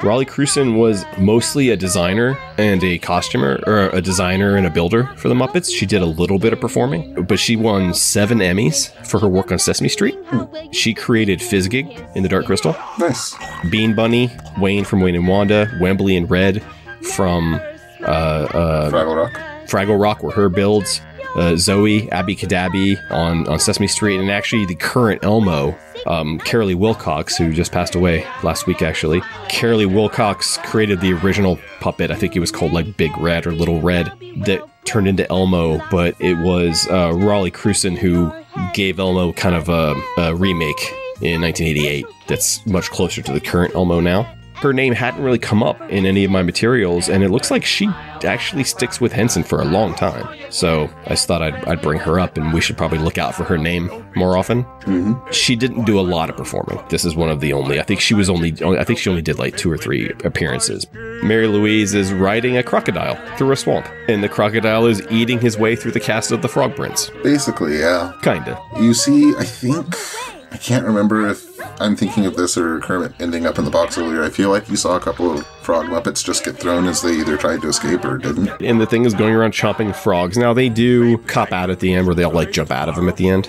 Speaker 1: Rollie Krewson was mostly a designer and a costumer, or a designer and a builder for the Muppets. She did a little bit of performing, but she won seven Emmys for her work on Sesame Street. She created Fizzgig in the Dark Crystal.
Speaker 4: Nice.
Speaker 1: Bean Bunny, Wayne from Wayne and Wanda, Wembley and Red from uh, uh,
Speaker 4: Fraggle Rock.
Speaker 1: Fraggle Rock were her builds. Uh, Zoe, Abby Cadabby on, on Sesame Street, and actually the current Elmo, um, Caroly Wilcox, who just passed away last week, actually. Caroly Wilcox created the original puppet. I think it was called like Big Red or Little Red that turned into Elmo, but it was uh, Rollie Krewson who gave Elmo kind of a, a remake in 1988 that's much closer to the current Elmo now. Her name hadn't really come up in any of my materials, and it looks like she actually sticks with Henson for a long time. So I just thought I'd, I'd bring her up, and we should probably look out for her name more often.
Speaker 4: Mm-hmm.
Speaker 1: She didn't do a lot of performing. This is one of the only. I think she was only. I think she only did like two or three appearances. Mary Louise is riding a crocodile through a swamp, and the crocodile is eating his way through the cast of the Frog Prince.
Speaker 4: Basically, yeah.
Speaker 1: Kinda.
Speaker 4: You see, I think I can't remember if I'm thinking of this or Kermit ending up in the box earlier. I feel like you saw a couple of frog muppets just get thrown as they either tried to escape or didn't.
Speaker 1: And the thing is going around chopping frogs. Now they do cop out at the end where they'll like jump out of them at the end.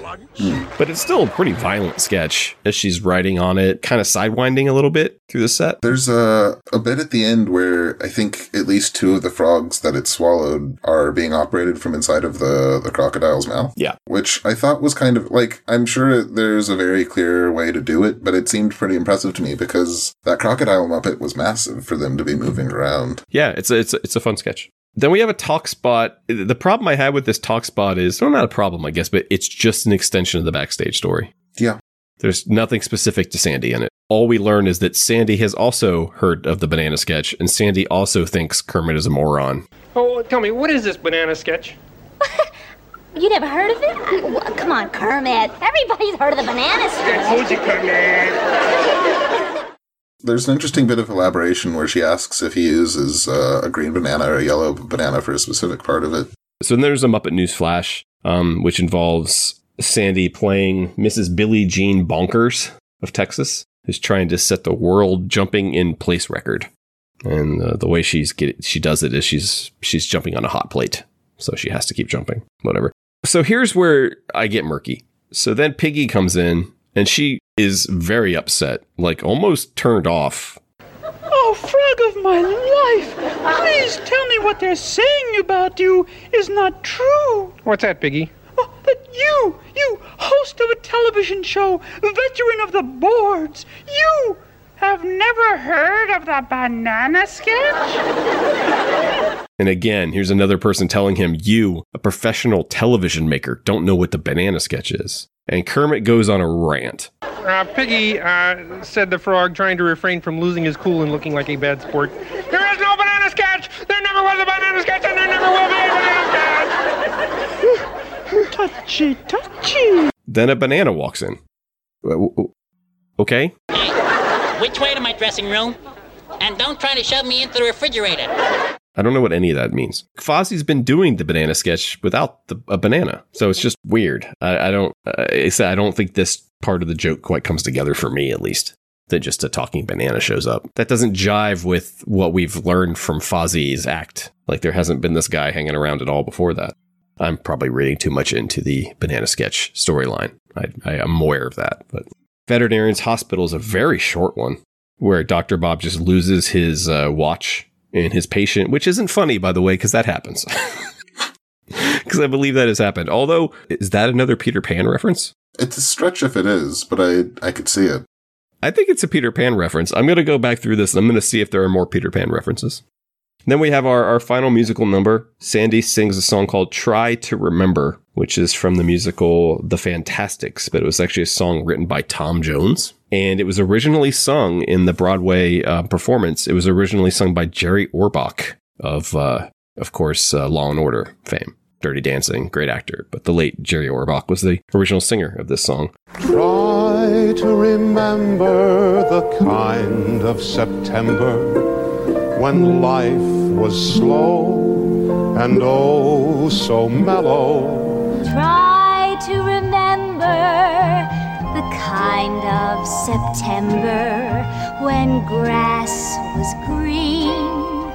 Speaker 1: But it's still a pretty violent sketch as she's riding on it, kind of sidewinding a little bit through the set.
Speaker 4: There's a a bit at the end where I think at least two of the frogs that it swallowed are being operated from inside of the the crocodile's mouth.
Speaker 1: Yeah.
Speaker 4: Which I thought was kind of like I'm sure there's a very clear way to do it, but it seemed pretty impressive to me because that crocodile muppet was massive for them to be moving around.
Speaker 1: Yeah, it's a, it's a, it's a fun sketch. Then we have a talk spot. The problem I had with this talk spot is, well, not a problem, I guess, but it's just an extension of the backstage story.
Speaker 4: Yeah.
Speaker 1: There's nothing specific to Sandy in it. All we learn is that Sandy has also heard of the banana sketch, and Sandy also thinks Kermit is a moron.
Speaker 3: Oh, tell me, what is this banana sketch?
Speaker 9: You never heard of it? Come on, Kermit. Everybody's heard of the banana sketch.
Speaker 2: Who's it, Kermit?
Speaker 4: There's an interesting bit of elaboration where she asks if he uses uh, a green banana or a yellow banana for a specific part of it.
Speaker 1: So then there's a Muppet News Flash, um, which involves Sandy playing Mrs. Billie Jean Bonkers of Texas, who's trying to set the world jumping in place record. And uh, the way she's get, she does it is she's she's jumping on a hot plate, so she has to keep jumping. Whatever. So here's where I get murky. So then Piggy comes in, and she is very upset, like almost turned off
Speaker 19: Oh, frog of my life! Please tell me what they're saying about you is not true.
Speaker 3: What's that, Piggy?
Speaker 19: Oh, that you, you, host of a television show, veteran of the boards, you have never heard of the banana sketch?
Speaker 1: And again, here's another person telling him, You, a professional television maker, don't know what the banana sketch is. And Kermit goes on a rant.
Speaker 3: Uh, Piggy uh, said the frog, trying to refrain from losing his cool and looking like a bad sport. There is no banana sketch! There never was a banana sketch, and there never will be a banana sketch!
Speaker 19: touchy, touchy.
Speaker 1: Then a banana walks in. W- w- Okay?
Speaker 20: Which way to my dressing room? And don't try to shove me into the refrigerator.
Speaker 1: I don't know what any of that means. Fozzie's been doing the banana sketch without the, a banana, so it's just weird. I, I don't. I I don't think this part of the joke quite comes together for me, at least. That just a talking banana shows up. That doesn't jive with what we've learned from Fozzie's act. Like there hasn't been this guy hanging around at all before that. I'm probably reading too much into the banana sketch storyline. I, am aware of that, but Veterinarian's Hospital is a very short one where Dr. Bob just loses his uh, watch and his patient, which isn't funny, by the way, because that happens. Because I believe that has happened. Although, is that another Peter Pan reference?
Speaker 4: It's a stretch if it is, but I I could see it.
Speaker 1: I think it's a Peter Pan reference. I'm going to go back through this and I'm going to see if there are more Peter Pan references. Then we have our, our final musical number. Sandy sings a song called Try to Remember, which is from the musical The Fantasticks, but it was actually a song written by Tom Jones. And it was originally sung in the Broadway uh, performance. It was originally sung by Jerry Orbach of, uh, of course, uh, Law and Order fame. Dirty Dancing, great actor. But the late Jerry Orbach was the original singer of this song.
Speaker 21: Try to remember the kind of September when life was slow and oh so mellow.
Speaker 9: Try kind of September when grass was green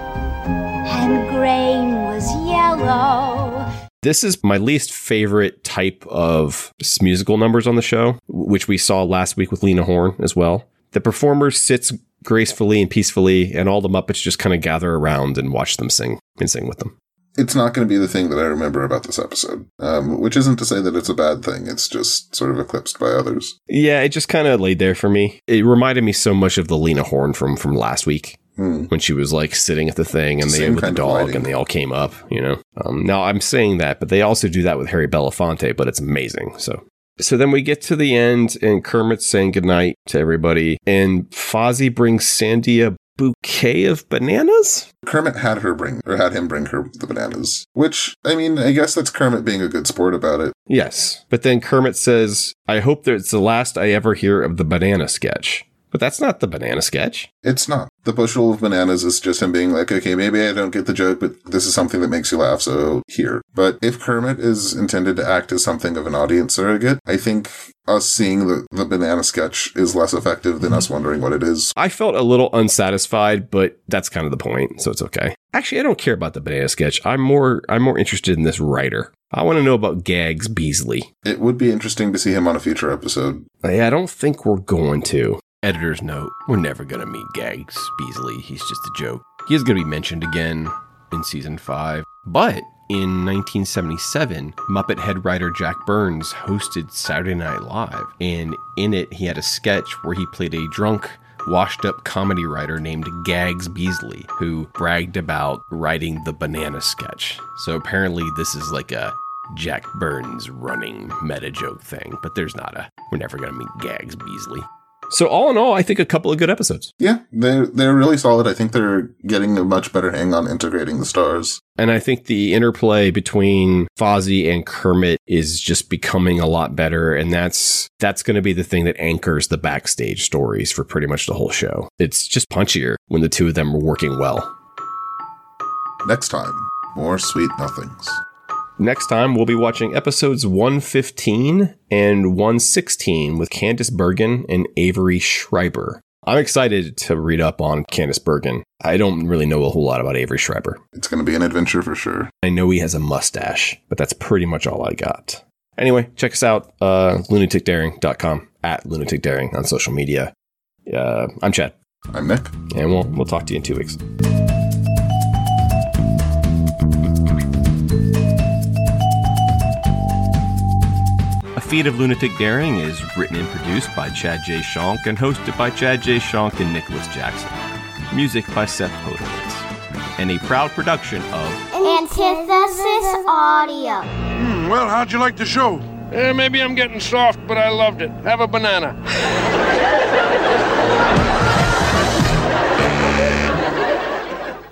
Speaker 9: and grain was yellow.
Speaker 1: This is my least favorite type of musical numbers on the show, which we saw last week with Lena Horne as well. The performer sits gracefully and peacefully, and all the Muppets just kind of gather around and watch them sing and sing with them.
Speaker 4: It's not going to be the thing that I remember about this episode, um, which isn't to say that it's a bad thing. It's just sort of eclipsed by others.
Speaker 1: Yeah, it just kind of laid there for me. It reminded me so much of the Lena Horne from from last week when she was like sitting at the thing and they
Speaker 4: Same
Speaker 1: with the dog and they all came up. You know. Um, now I'm saying that, but they also do that with Harry Belafonte, but it's amazing. So. So then we get to the end, and Kermit's saying goodnight to everybody, and Fozzie brings Sandy a bouquet of bananas.
Speaker 4: Kermit had her bring, or had him bring her the bananas. Which, I mean, I guess that's Kermit being a good sport about it.
Speaker 1: Yes, but then Kermit says, "I hope that it's the last I ever hear of the banana sketch." But that's not the banana sketch.
Speaker 4: It's not. The bushel of bananas is just him being like, okay, maybe I don't get the joke, but this is something that makes you laugh, so here. But if Kermit is intended to act as something of an audience surrogate, I think us seeing the, the banana sketch is less effective than us wondering what it is.
Speaker 1: I felt a little unsatisfied, but that's kind of the point, so it's okay. Actually, I don't care about the banana sketch. I'm more I'm more interested in this writer. I want to know about Gags Beasley.
Speaker 4: It would be interesting to see him on a future episode.
Speaker 1: Yeah, I don't think we're going to. Editor's note: We're never gonna meet Gags Beasley. He's just a joke. He is gonna be mentioned again in season five, but. In 1977, Muppet head writer Jack Burns hosted Saturday Night Live, and in it, he had a sketch where he played a drunk, washed up comedy writer named Gags Beasley, who bragged about writing the banana sketch. So apparently, this is like a Jack Burns running meta joke thing, but there's not a. We're never going to meet Gags Beasley. So, all in all, I think a couple of good episodes.
Speaker 4: Yeah, they're they're really solid. I think they're getting a much better hang on integrating the stars.
Speaker 1: And I think the interplay between Fozzie and Kermit is just becoming a lot better. And that's that's going to be the thing that anchors the backstage stories for pretty much the whole show. It's just punchier when the two of them are working well.
Speaker 4: Next time, more sweet nothings.
Speaker 1: Next time, we'll be watching episodes 115 and 116 with Candice Bergen and Avery Schreiber. I'm excited to read up on Candice Bergen. I don't really know a whole lot about Avery Schreiber.
Speaker 4: It's going to be an adventure for sure.
Speaker 1: I know he has a mustache, but that's pretty much all I got. Anyway, check us out, uh, lunaticdaring.com, at lunaticdaring on social media. Uh, I'm Chad.
Speaker 4: I'm Nick.
Speaker 1: And we'll, we'll talk to you in two weeks. A Feat of Lunatic Daring is written and produced by Chad J. Shonk and hosted by Chad J. Shonk and Nicholas Jackson. Music by Seth Podowitz. And a proud production of
Speaker 9: Antithesis Audio.
Speaker 8: Hmm, well, how'd you like the show?
Speaker 3: Eh, maybe I'm getting soft, but I loved it. Have a banana.